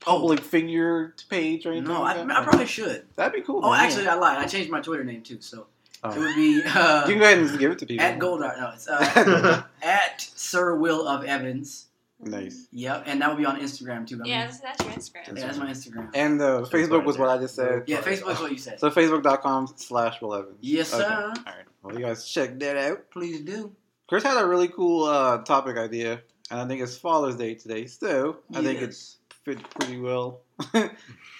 public figure page or anything? no, like I, that? I probably should. That'd be cool. Oh, man. actually, I lied. I changed my Twitter name too. So Oh. it would be uh, you can go ahead and give it to people. at Goldar. No, it's uh, at Sir Will of Evans. Nice. Yep, and that would be on Instagram too. I yeah, mean, that's, that's your Instagram. yeah, that's my Instagram. And uh, Facebook was what I just said. Yeah, Facebook's what you said. So Facebook.com slash Will Evans. Yes, Okay. sir. All right. Well, you guys check that out. Please do. Chris had a really cool uh, topic idea, and I think it's Father's Day today. So I think it's Yes. fit pretty well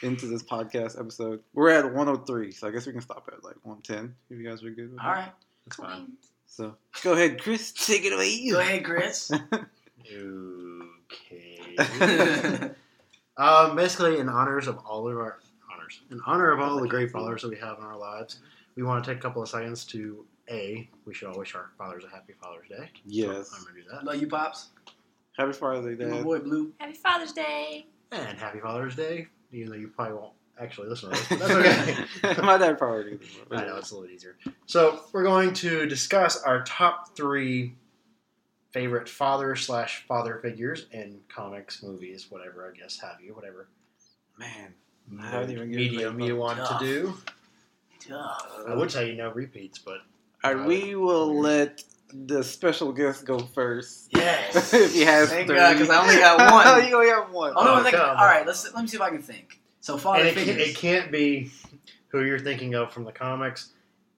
into this podcast episode. We're at 103, so I guess we can stop at like 110 if you guys are good with All it. right. That's fine. So go ahead, Chris. Take it away. Go ahead, Chris. Okay. um, basically, in honors of all of our honors. In honor of all the great fathers that we have in our lives, we want to take a couple of seconds to a. We should all wish our fathers a happy Father's Day. Yes. So I'm gonna do that. Love you, pops. Happy Father's Day, My boy Blue. Happy Father's Day. And happy Father's Day, even though you probably won't actually listen to this. But that's okay. My dad probably. I know it's a little easier. So we're going to discuss our top three favorite father slash father figures in comics, movies, whatever. I guess have you whatever Man, I haven't even medium you want Tough. to do. Tough. I would tell you no repeats, but All right, we will let the special guest go first. Yes. if he has Thank three. God, 'cause I only got one. Oh, you only have one. Oh, no, Oh, like, come all right, let's let me see if I can think. So father and it, can't, figures. it can't be who you're thinking of from the comics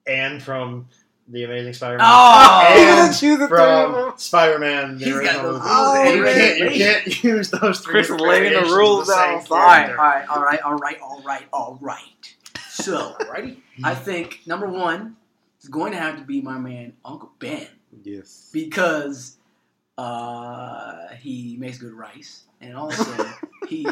and from the Amazing Spider-Man. Oh! You and gotta choose the three of them. from Spider-Man. the He's got original those movie. rules you, and can't, you can't use those three. Chris laying the variations of rules the same down. all right, character. all right, all right, all right, all right, all right. So Alrighty. I think number one is going to have to be my man Uncle Ben Yes. because uh, he makes good rice, and also he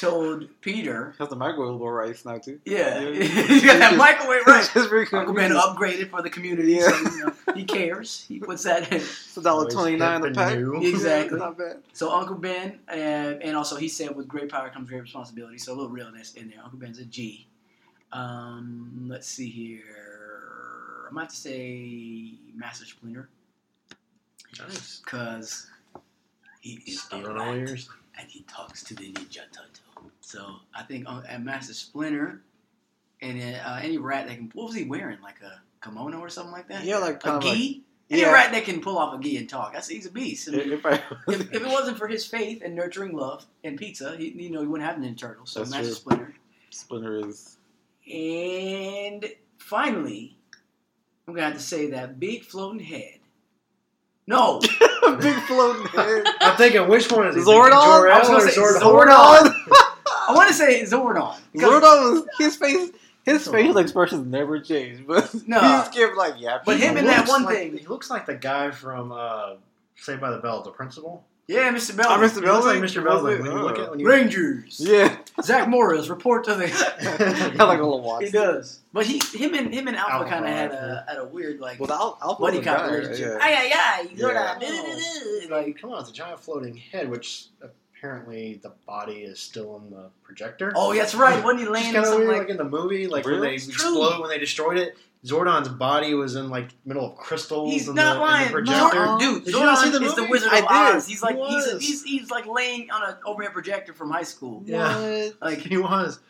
told Peter, Has the microwavable rice now too. yeah, Yeah. he's got that microwave rice. Just very Uncle Ben upgraded for the community, Yeah. so you know, he cares. He puts that in. It's a dollar twenty nine a hip pack. new. Exactly. Not bad. So Uncle Ben, and, and also he said, with great power comes great responsibility. So a little realness in there. Uncle Ben's a G. Um, let's see here. I'm going to say Master Splinter Nice. because he is a Stealing all rat yours. and he talks to the Ninja Turtle. So I think uh, and Master Splinter and uh, any rat that can. What was he wearing? Like a kimono or something like that? Yeah, like a kind of like gi. Any yeah. rat that can pull off a gi and talk. That's he's a beast. I mean, If, I, if, if it wasn't for his faith and nurturing love and pizza, he, you know, he wouldn't have Ninja Turtles. So That's Master true. Splinter. Splinter is And finally, I'm gonna have to say that big floating head. No, big floating head. I'm thinking, which one is it? Zordon? I was gonna say Zordon? Zordon. I want to say Zordon. Zordon his face. His That's facial all. expressions never changed, but No. he just kept like yeah. But him He and that looks one like- thing. He looks like the guy from uh, Saved by the Bell, the principal. Yeah, Mr. I Bell. missed He looks like Mr. Bell. Belding. it? When you look Oh. at when you Rangers. Yeah, Zack Morris report to the. got like a little watch. he does, but he, him and him and Alpha, Alpha kind of had a had a weird like Well, the Al- Alpha buddy was a cop guy, relationship. yeah. Ay ay ay, Yeah. Zordon. duh-duh-duh-duh. Like, Come on, it's a giant floating head, which apparently the body is still in the projector. oh, that's right. Wasn't he Which is laying kind of weird, like? like, in the movie, like when they It's explode, when they destroyed it. Zordon's body was in like middle of crystals. He's in not the, lying. In the projector. No. Dude, Did you not see Zordon the is the movie? Wizard I of did. Oz. He's like He he's, he's he's like laying on an overhead projector from high school. Yeah. Like He was.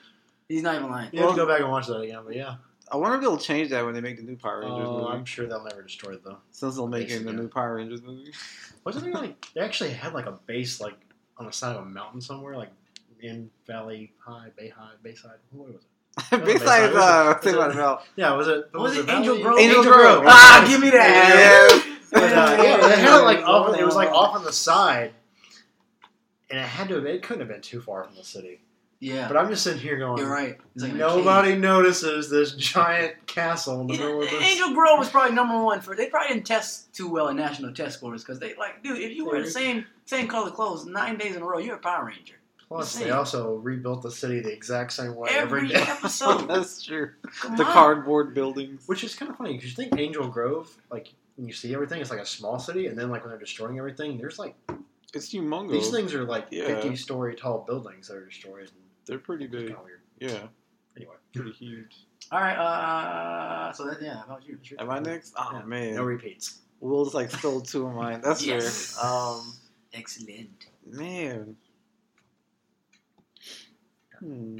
he's not even lying. You have to go back and watch that again, but yeah. I wonder if they'll change that when they make the new Power Rangers Oh, movie. I'm sure they'll never destroy it though. Since they'll make it in the new Power Rangers movie. Wasn't there like they actually had like a base like on the side of a mountain somewhere, like in Valley High, Bay High, Bayside. What was it? Besides, was uh, it- say was about it- it. Yeah, was it? Was it Valley? Angel Grove? Angel Angel Grove. Grove. Ah, give me that. Yeah. But, uh, yeah, they had it like off. It was like off on the side, and it had to. have It couldn't have been too far from the city. Yeah, But I'm just sitting here going, you're right. Like a nobody notices this giant castle in the middle of this. Angel Grove was probably number one for. They probably didn't test too well in national test scores because they like, dude, if you wear the same same color clothes nine days in a row, you're a Power Ranger. Plus, they also rebuilt the city the exact same way every Every day. episode. That's true. Come The on. cardboard buildings. Which is kind of funny because you think Angel Grove, like when you see everything, it's like a small city, and then like when they're destroying everything, there's like It's humongous. these things are like Yeah. 50 story tall buildings that are destroyed. And They're pretty big. kind of weird. Yeah, Anyway, pretty huge. All right. Uh, so that yeah. How about you? Am I next? Oh Yeah. man, no repeats. Will's like stole two of mine. That's Yes. fair. Um, Excellent. man. Hmm.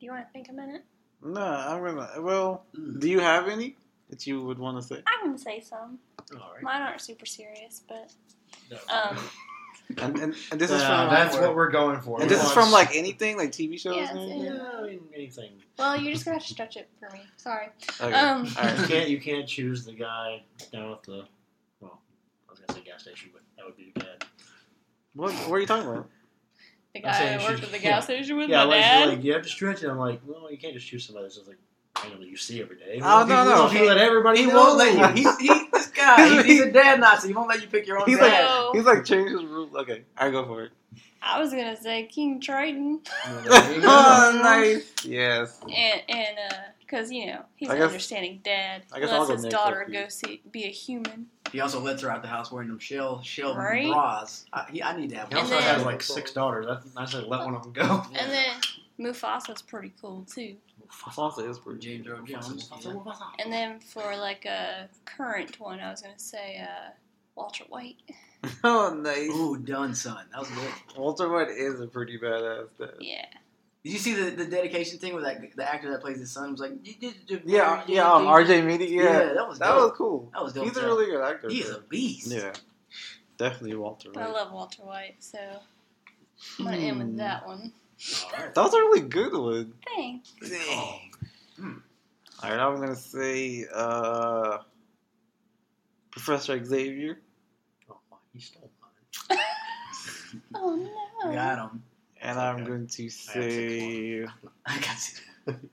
Do you want to think a minute? No, I'm gonna. Well, do you have any that you would want to say? I can say some. All right. Mine aren't super serious, but No. um, And and, and this is Uh, from that's what we're going for. and We this is want- from like anything, like TV shows. Yes, and anything? yeah, I mean anything. well, you're just gonna have to stretch it for me. Sorry. Okay. Um, All You right. can't you can't choose the guy down at the well, I was gonna say gas station, but that would be bad. What, what are you talking about? The guy saying that she- worked at the yeah. gas station with Yeah, my like, dad. like you have to stretch it. I'm like, well, you can't just choose somebody that's just like randomly you see every day. Oh, We no, want no. people that everybody He won't let you. He, he, this guy, he's, he's a dad Nazi. He won't let you pick your own He's dad. like No. he's like changed his rules. Okay, I go for it. I was gonna say King Triton, There you go. oh, nice. Yes. and and uh, cause you know he's I an guess- understanding dad. I guess I'll his daughter go see be a human. He also lets her out the house wearing them shell shell Right? bras. I, he, I need to have He one. also And has like six daughters. That's I said let one of them go. And then Mufasa's pretty cool too. Salsa is pretty. James Earl Jones. yeah. And then for like a current one, I was gonna say uh, Walter White. Oh, nice. Ooh, done, son. That was good. Walter White is a pretty badass dad. Yeah. Did you see the, the dedication thing with that the actor that plays his son was like, "You did the Yeah, very yeah. Um. RJ Mitte. Yeah, Yeah, that was that was cool. That was dope. He's a really good actor. He's a beast. Yeah, definitely Walter I love Walter White, so I'm gonna end with Hmm. that one. That was a really good one. Thanks. Dang. All right, I'm gonna say uh, Professor Xavier, Oh, he stole mine. Oh no. Got him. And I'm going to say I got you.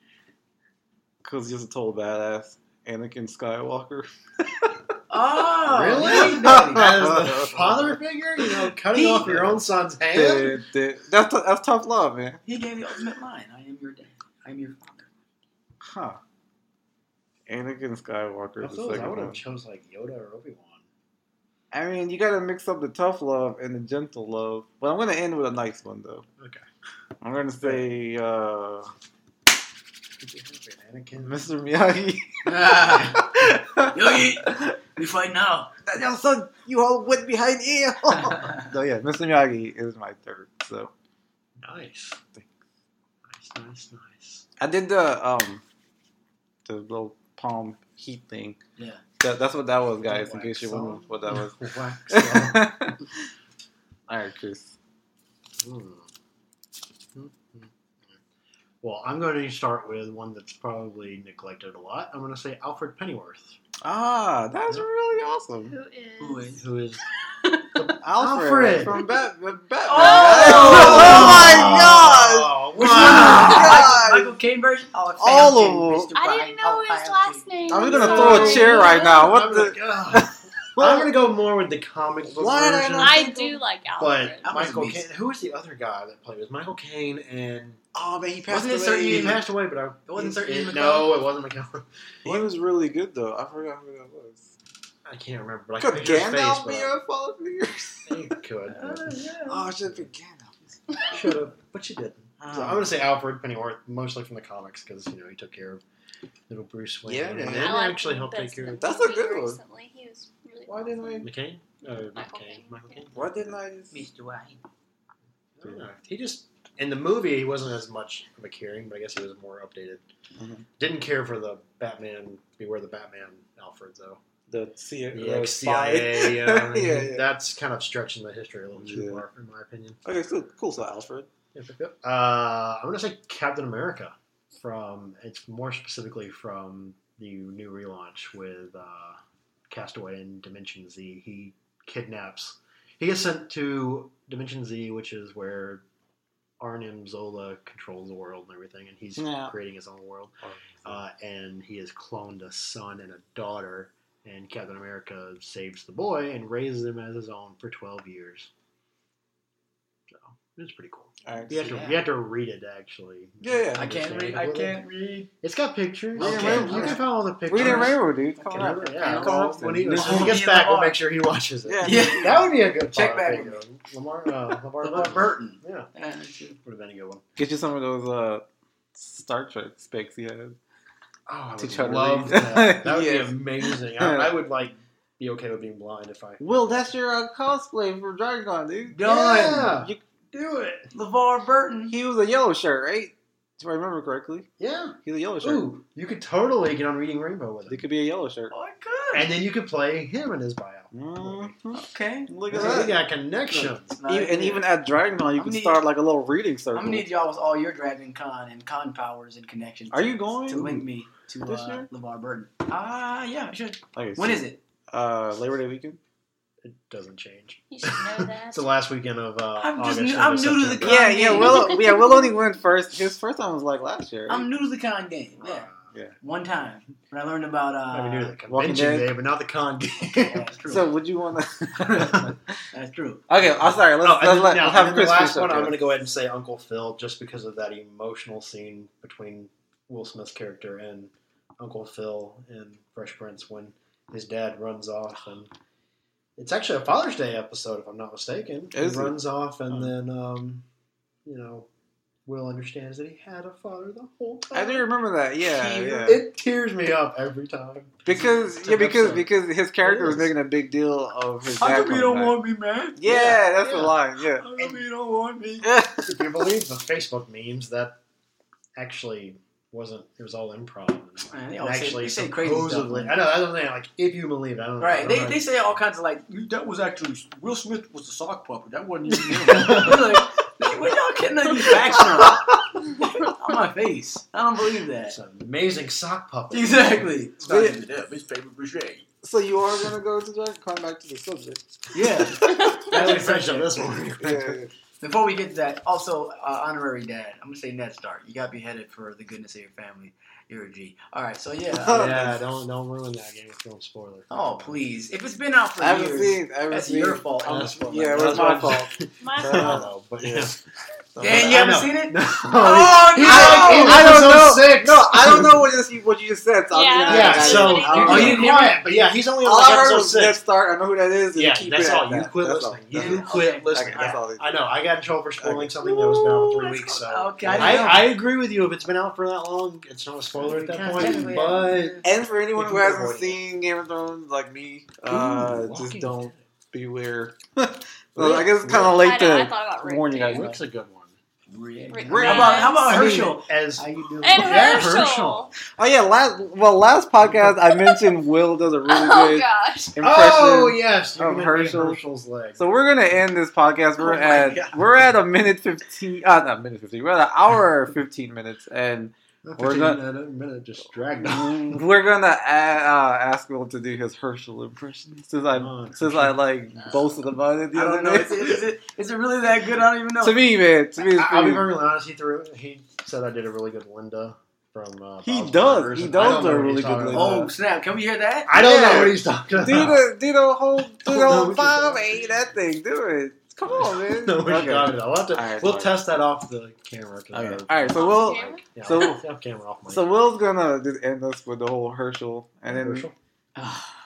because he's a total badass, Anakin Skywalker. Oh, Really? Big Daddy. As the father figure, you know, cutting He- off your own son's hand. Dude, dude, that's that's tough love, man. He gave the ultimate line. I am your dad. I am your father. Huh? Anakin Skywalker I is I would have chose like Yoda or Obi Wan. I mean, you gotta mix up the tough love and the gentle love. But I'm gonna end with a nice one though. Okay. I'm gonna say uh, Anakin. Mr. Miyagi. Yogi, we fight now. Your son, you all went behind here. so yeah, Mr. Miyagi is my third. So Nice. Nice, nice, nice. I did the um the little palm heat thing. Yeah. That, that's what that was, guys. In case you're wondering on. what that was. Wax on. all right, Chris. Hmm, hmm. Well, I'm going to start with one that's probably neglected a lot. I'm going to say Alfred Pennyworth, Ah, that's really awesome. Who is? Who is? who is Alfred, Alfred. from Bat- Batman. Oh, oh my god! Which God. Michael Caine version? Oh, All of them. I didn't know Oh, his last name. I'm gonna throw a chair right now. What I'm the? gonna, I'm gonna go more with the comic book Why did I version. I do like Alfred. But Michael. Caine, who was the other guy that played? It was Michael Caine and Oh man, he passed Wasn't it away. Sir he passed away. But I, It wasn't Sir Ian? No, it wasn't McKellen. He was really good though. I forgot who that was. I can't remember. But I Could can his Gandalf face, be but a father figure? I- He could. Oh, I should have picked Gandalf. Should have, but you didn't. So I'm Oh. gonna say Alfred Pennyworth, mostly from the comics, because you know he took care of little Bruce Wayne, Yeah, and man. then I actually helped take care of That's a good one. Recently, he was really Why didn't I? McCain. Uh, not Michael Caine. Caine. Michael Caine. Why didn't I just? Mr. Wayne. I. He just in the movie he wasn't as much of a caring, but I guess he was more updated. Mhm. Didn't care for the Batman. Beware the Batman Alfred though. The CIA. The CIA. Yeah, yeah, yeah. That's kind of stretching the history a little too Yeah. far, in my opinion. Okay, cool. Cool. So Alfred. Yep, yep, yep. Uh, I'm gonna say Captain America. From it's more specifically from the new relaunch with uh, Castaway and Dimension Z. He kidnaps. He gets sent to Dimension Z, which is where Arnim Zola controls the world and everything, and he's Yeah. creating his own world. Uh, and he has cloned a son and a daughter, and Captain America saves the boy and raises him as his own for 12 years. So it's pretty cool. All right. You have to Yeah. you have to read it actually. Yeah, yeah. I can't read. I can't read. It's got pictures. Read Okay. Rainbow. You can find all the pictures. Read it, Rainbow, dude. Come Okay. on. Yeah, Come well, on. when he, when he gets back, we'll make sure he watches it. Yeah. Yeah. That would be a good Check back. figure. Lamar, uh, LeVar LeVar Burton. Burton. Yeah, Yeah, would have been a good one. Get you some of those uh, Star Trek specs he has. Oh, I Teach would how to love read. that. That would Yes. be amazing. I, I would like be okay with being blind if I. Will, that's your uh, cosplay for Dragon Con, dude. Done. Yeah. You, Do it. LeVar Burton. he was a yellow shirt, right? If I remember correctly, Yeah. he's a yellow shirt. Ooh, you could totally get on Reading Rainbow with It him, could be a yellow shirt. Oh, I could. and then you could play him in his bio. Mhm. Okay. Look at So we got connections. It's Even, and even at Dragon Con, you I'm can need- start like a little reading circle. I'm gonna need y'all with all your Dragon Con and con powers and connections. Are you going? to link me to This uh, year? LeVar Burton? Ah, yeah, I should. Okay, When so, is it? Uh, Labor Day weekend. It doesn't change. You should know that. It's the last weekend of uh, I'm just August. new- I'm new to the September. con- Yeah, yeah. Will, yeah. Will only went first. His first time was like last year. I'm new to the con game. Yeah. Yeah. One time when I learned about. Uh, I mean, you're the Walking convention Dead. day, but not the con game. yeah, that's true. So would you want to? that's true. okay, I'm sorry. Let's, Oh, let's, then, let, now, let's have Chris the last one, I'm going to go ahead and say Uncle Phil, just because of that emotional scene between Will Smith's character and Uncle Phil in Fresh Prince when his dad runs off, and it's actually a Father's Day episode, if I'm not mistaken. Is he it? runs off, and Oh. then um, you know, Will understands that he had a father the whole time. I do remember that. Yeah, Tear- yeah. It tears me up every time. because yeah, because episode. because his character was making a big deal of his How come you don't back. want me, man? Yeah, Yeah, that's the yeah. line. Yeah. How come you don't want me? if you believe the Facebook memes, that actually wasn't. It was all improv. Man, they And always say- actually, they say crazy stuff. I know. I don't know. Like, if you believe, I don't know. I Right? don't They, know. they say all kinds of like that was actually Will Smith was the sock puppet. That wasn't even him. You're like, where y'all getting these facts from? On my face. I don't believe that. It's an amazing sock puppet. Exactly. It's not Yeah. even them. It's paper mache. So you are gonna go to Jack? Come back to the subject. Yeah. Let me finish up this one. Yeah. Before we get to that, also uh, honorary dad. I'm gonna say Ned Stark. You got beheaded for the goodness of your family. You're a G. All right. So yeah. uh, yeah, don't don't ruin that Game of Thrones spoiler. oh please. If it's been out for I haven't years, seen. I haven't that's seen. your fault. I'm That's- the Yeah, it spoiler. was That's my what I'm- fault. My I fault. don't know, but Yeah. Yeah. Dan, you haven't seen it? No. Oh, no! like in I don't know. six. No, I don't know what you what you just said. So I'm Yeah, gonna- Yeah, so I you, don't oh, know. you you didn't hear quiet, but yeah, he's only on All like I episode was Ned six. Stark. I know who that is. Yeah, keep that's it all. at You that. quit That's all. listening. You That's quit Okay. listening. Okay, that's Yeah. I know. I got in trouble for spoiling Okay. something that was been out for three weeks. that's- So okay, I, I didn't know. I agree with you. If it's been out for that long, it's not a spoiler at that point. But And for anyone who hasn't seen Game of Thrones like me, uh, just don't Dead. beware. I guess it's kind of late know. I to thought about warn you guys. too. Rick's a good one. Rick. Rick How about how about Hershel? as How you doing? And Yeah, Hershel. Hershel. Oh yeah, last well last podcast I mentioned Will does a really Oh good gosh. impression. oh yes, you're of Hershel. Hershel's leg. So we're gonna end this podcast. We're Oh at we're at a minute fifteen. Uh, not a minute fifteen. We're at an hour fifteen minutes, and we're gonna- a minute just dragged on. we're gonna uh, ask Will to do his Hershel impression since I Oh, since I like boasted about it the I don't know. Is it, is, it, is it really that good? I don't even know. to me, man, to me, it's I- I'll be pretty- very honest. He threw. He said I did a really good Linda from. Uh, He Bob's does. Burgers, He does don't a really good Linda. oh snap! Can we hear that? I don't know what he's talking about. do the do the whole do the whole we five can- eight that thing. Do it. Come on, man. no, we're Okay. talking about. We'll, have to, Alright, we'll sorry. test that off the camera. Okay. All right. So we'll Camera? Yeah, So- so have camera off. Mic. so Will's gonna just end us with the whole Hershel, and then Hershel?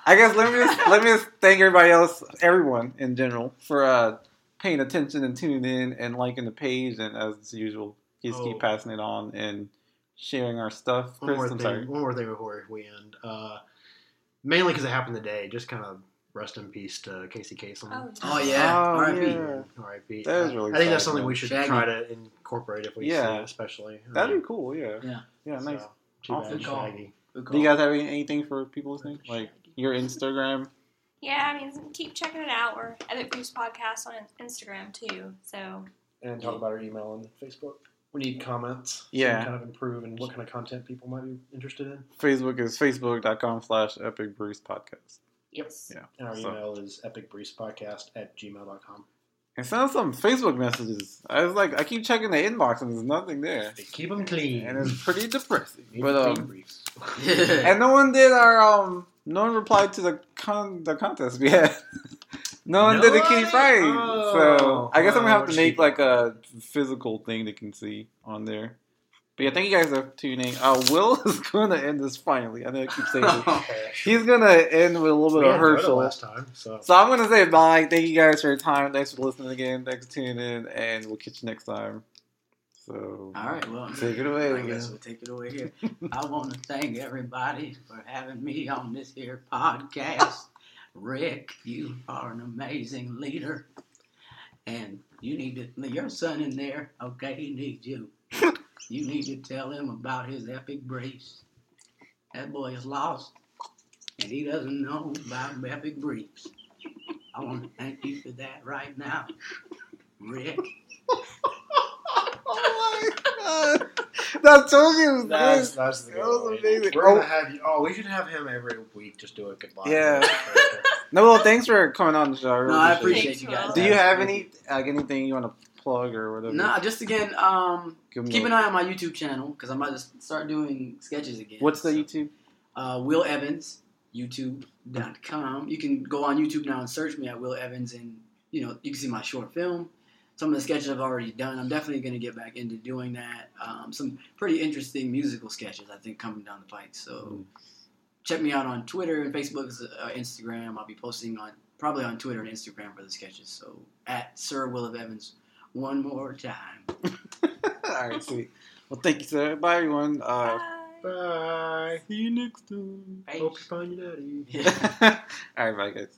I guess let me just let me just thank everybody else, everyone in general, for uh, paying attention and tuning in and liking the page, and as usual, just Oh. keep passing it on and sharing our stuff. One Chris, more I'm thing. sorry. One more thing before we end. Uh, mainly because it happened today. Just kind of rest in peace to Casey Kasem. Oh, Oh yeah. Oh, R.I.P. yeah. R.I.P. That is really I think that's something man. we should Shaggy. try to incorporate if we Yeah. see especially. That'd be cool. Yeah. Yeah. Yeah. Nice. so, too Awesome bad. Shaggy. Do you guys have any, anything for people listening? Like your Instagram? Yeah, I mean, keep checking it out. We're Epic Briefs Podcast on Instagram too. So And talk about our email and Facebook. We need comments. Yeah. So kind of improve and what kind of content people might be interested in. Facebook is facebook.com slash epic briefs podcast. Yes. Yeah. And our So- email is epicbriefspodcast at gmail.com. And send us some Facebook messages. I was like, I keep checking the inbox and there's nothing there. They keep them clean. And it's pretty depressing. Need But clean um, briefs. and no one did our um, no one replied to the con the contest we had. no one did the key Nobody? prize. Oh. so I guess I'm gonna have Oh, to make like a physical thing they can see on there. But yeah, thank you guys for tuning. Uh, Will is gonna end this finally. I know I keep saying this. He's gonna end with a little We bit of enjoyed it Hershel. last time, so So I'm gonna say bye. Thank you guys for your time. Thanks for listening again. Thanks for tuning in, and we'll catch you next time. So All right. Well, take it away. I guess we'll take it away here. I want to thank everybody for having me on this here podcast. Rick, you are an amazing leader. And you need to, your son in there, okay, he needs you. You need to tell him about his epic briefs. That boy is lost, and he doesn't know about epic briefs. I want to thank you for that right now, Rick. Oh my god! That told you. that's that's the That was amazing. We're Oh. gonna have you. Oh, we should have him every week. Just do a goodbye. Yeah. No, well, thanks for coming on the show. really No, I appreciate appreciate you guys. Do you have any like anything you want to plug or whatever. Nah, just again, um, keep an eye on my YouTube channel because I'm about to start doing sketches again. What's the So, YouTube? Uh, Will Evans, YouTube.com. You can go on YouTube now and search me at Will Evans, and you know you can see my short film. Some of the sketches I've already done. I'm definitely going to get back into doing that. Um, some pretty interesting musical sketches I think coming down the pike. So check me out on Twitter and Facebook, uh, Instagram. I'll be posting on probably on Twitter and Instagram for the sketches. So at Sir Will of Evans. One more time. All right, sweet. Well, thank you, sir. Bye, everyone. Uh, Bye. Bye. see you next time. Right? Hope you find your daddy. Yeah. All right, bye, guys.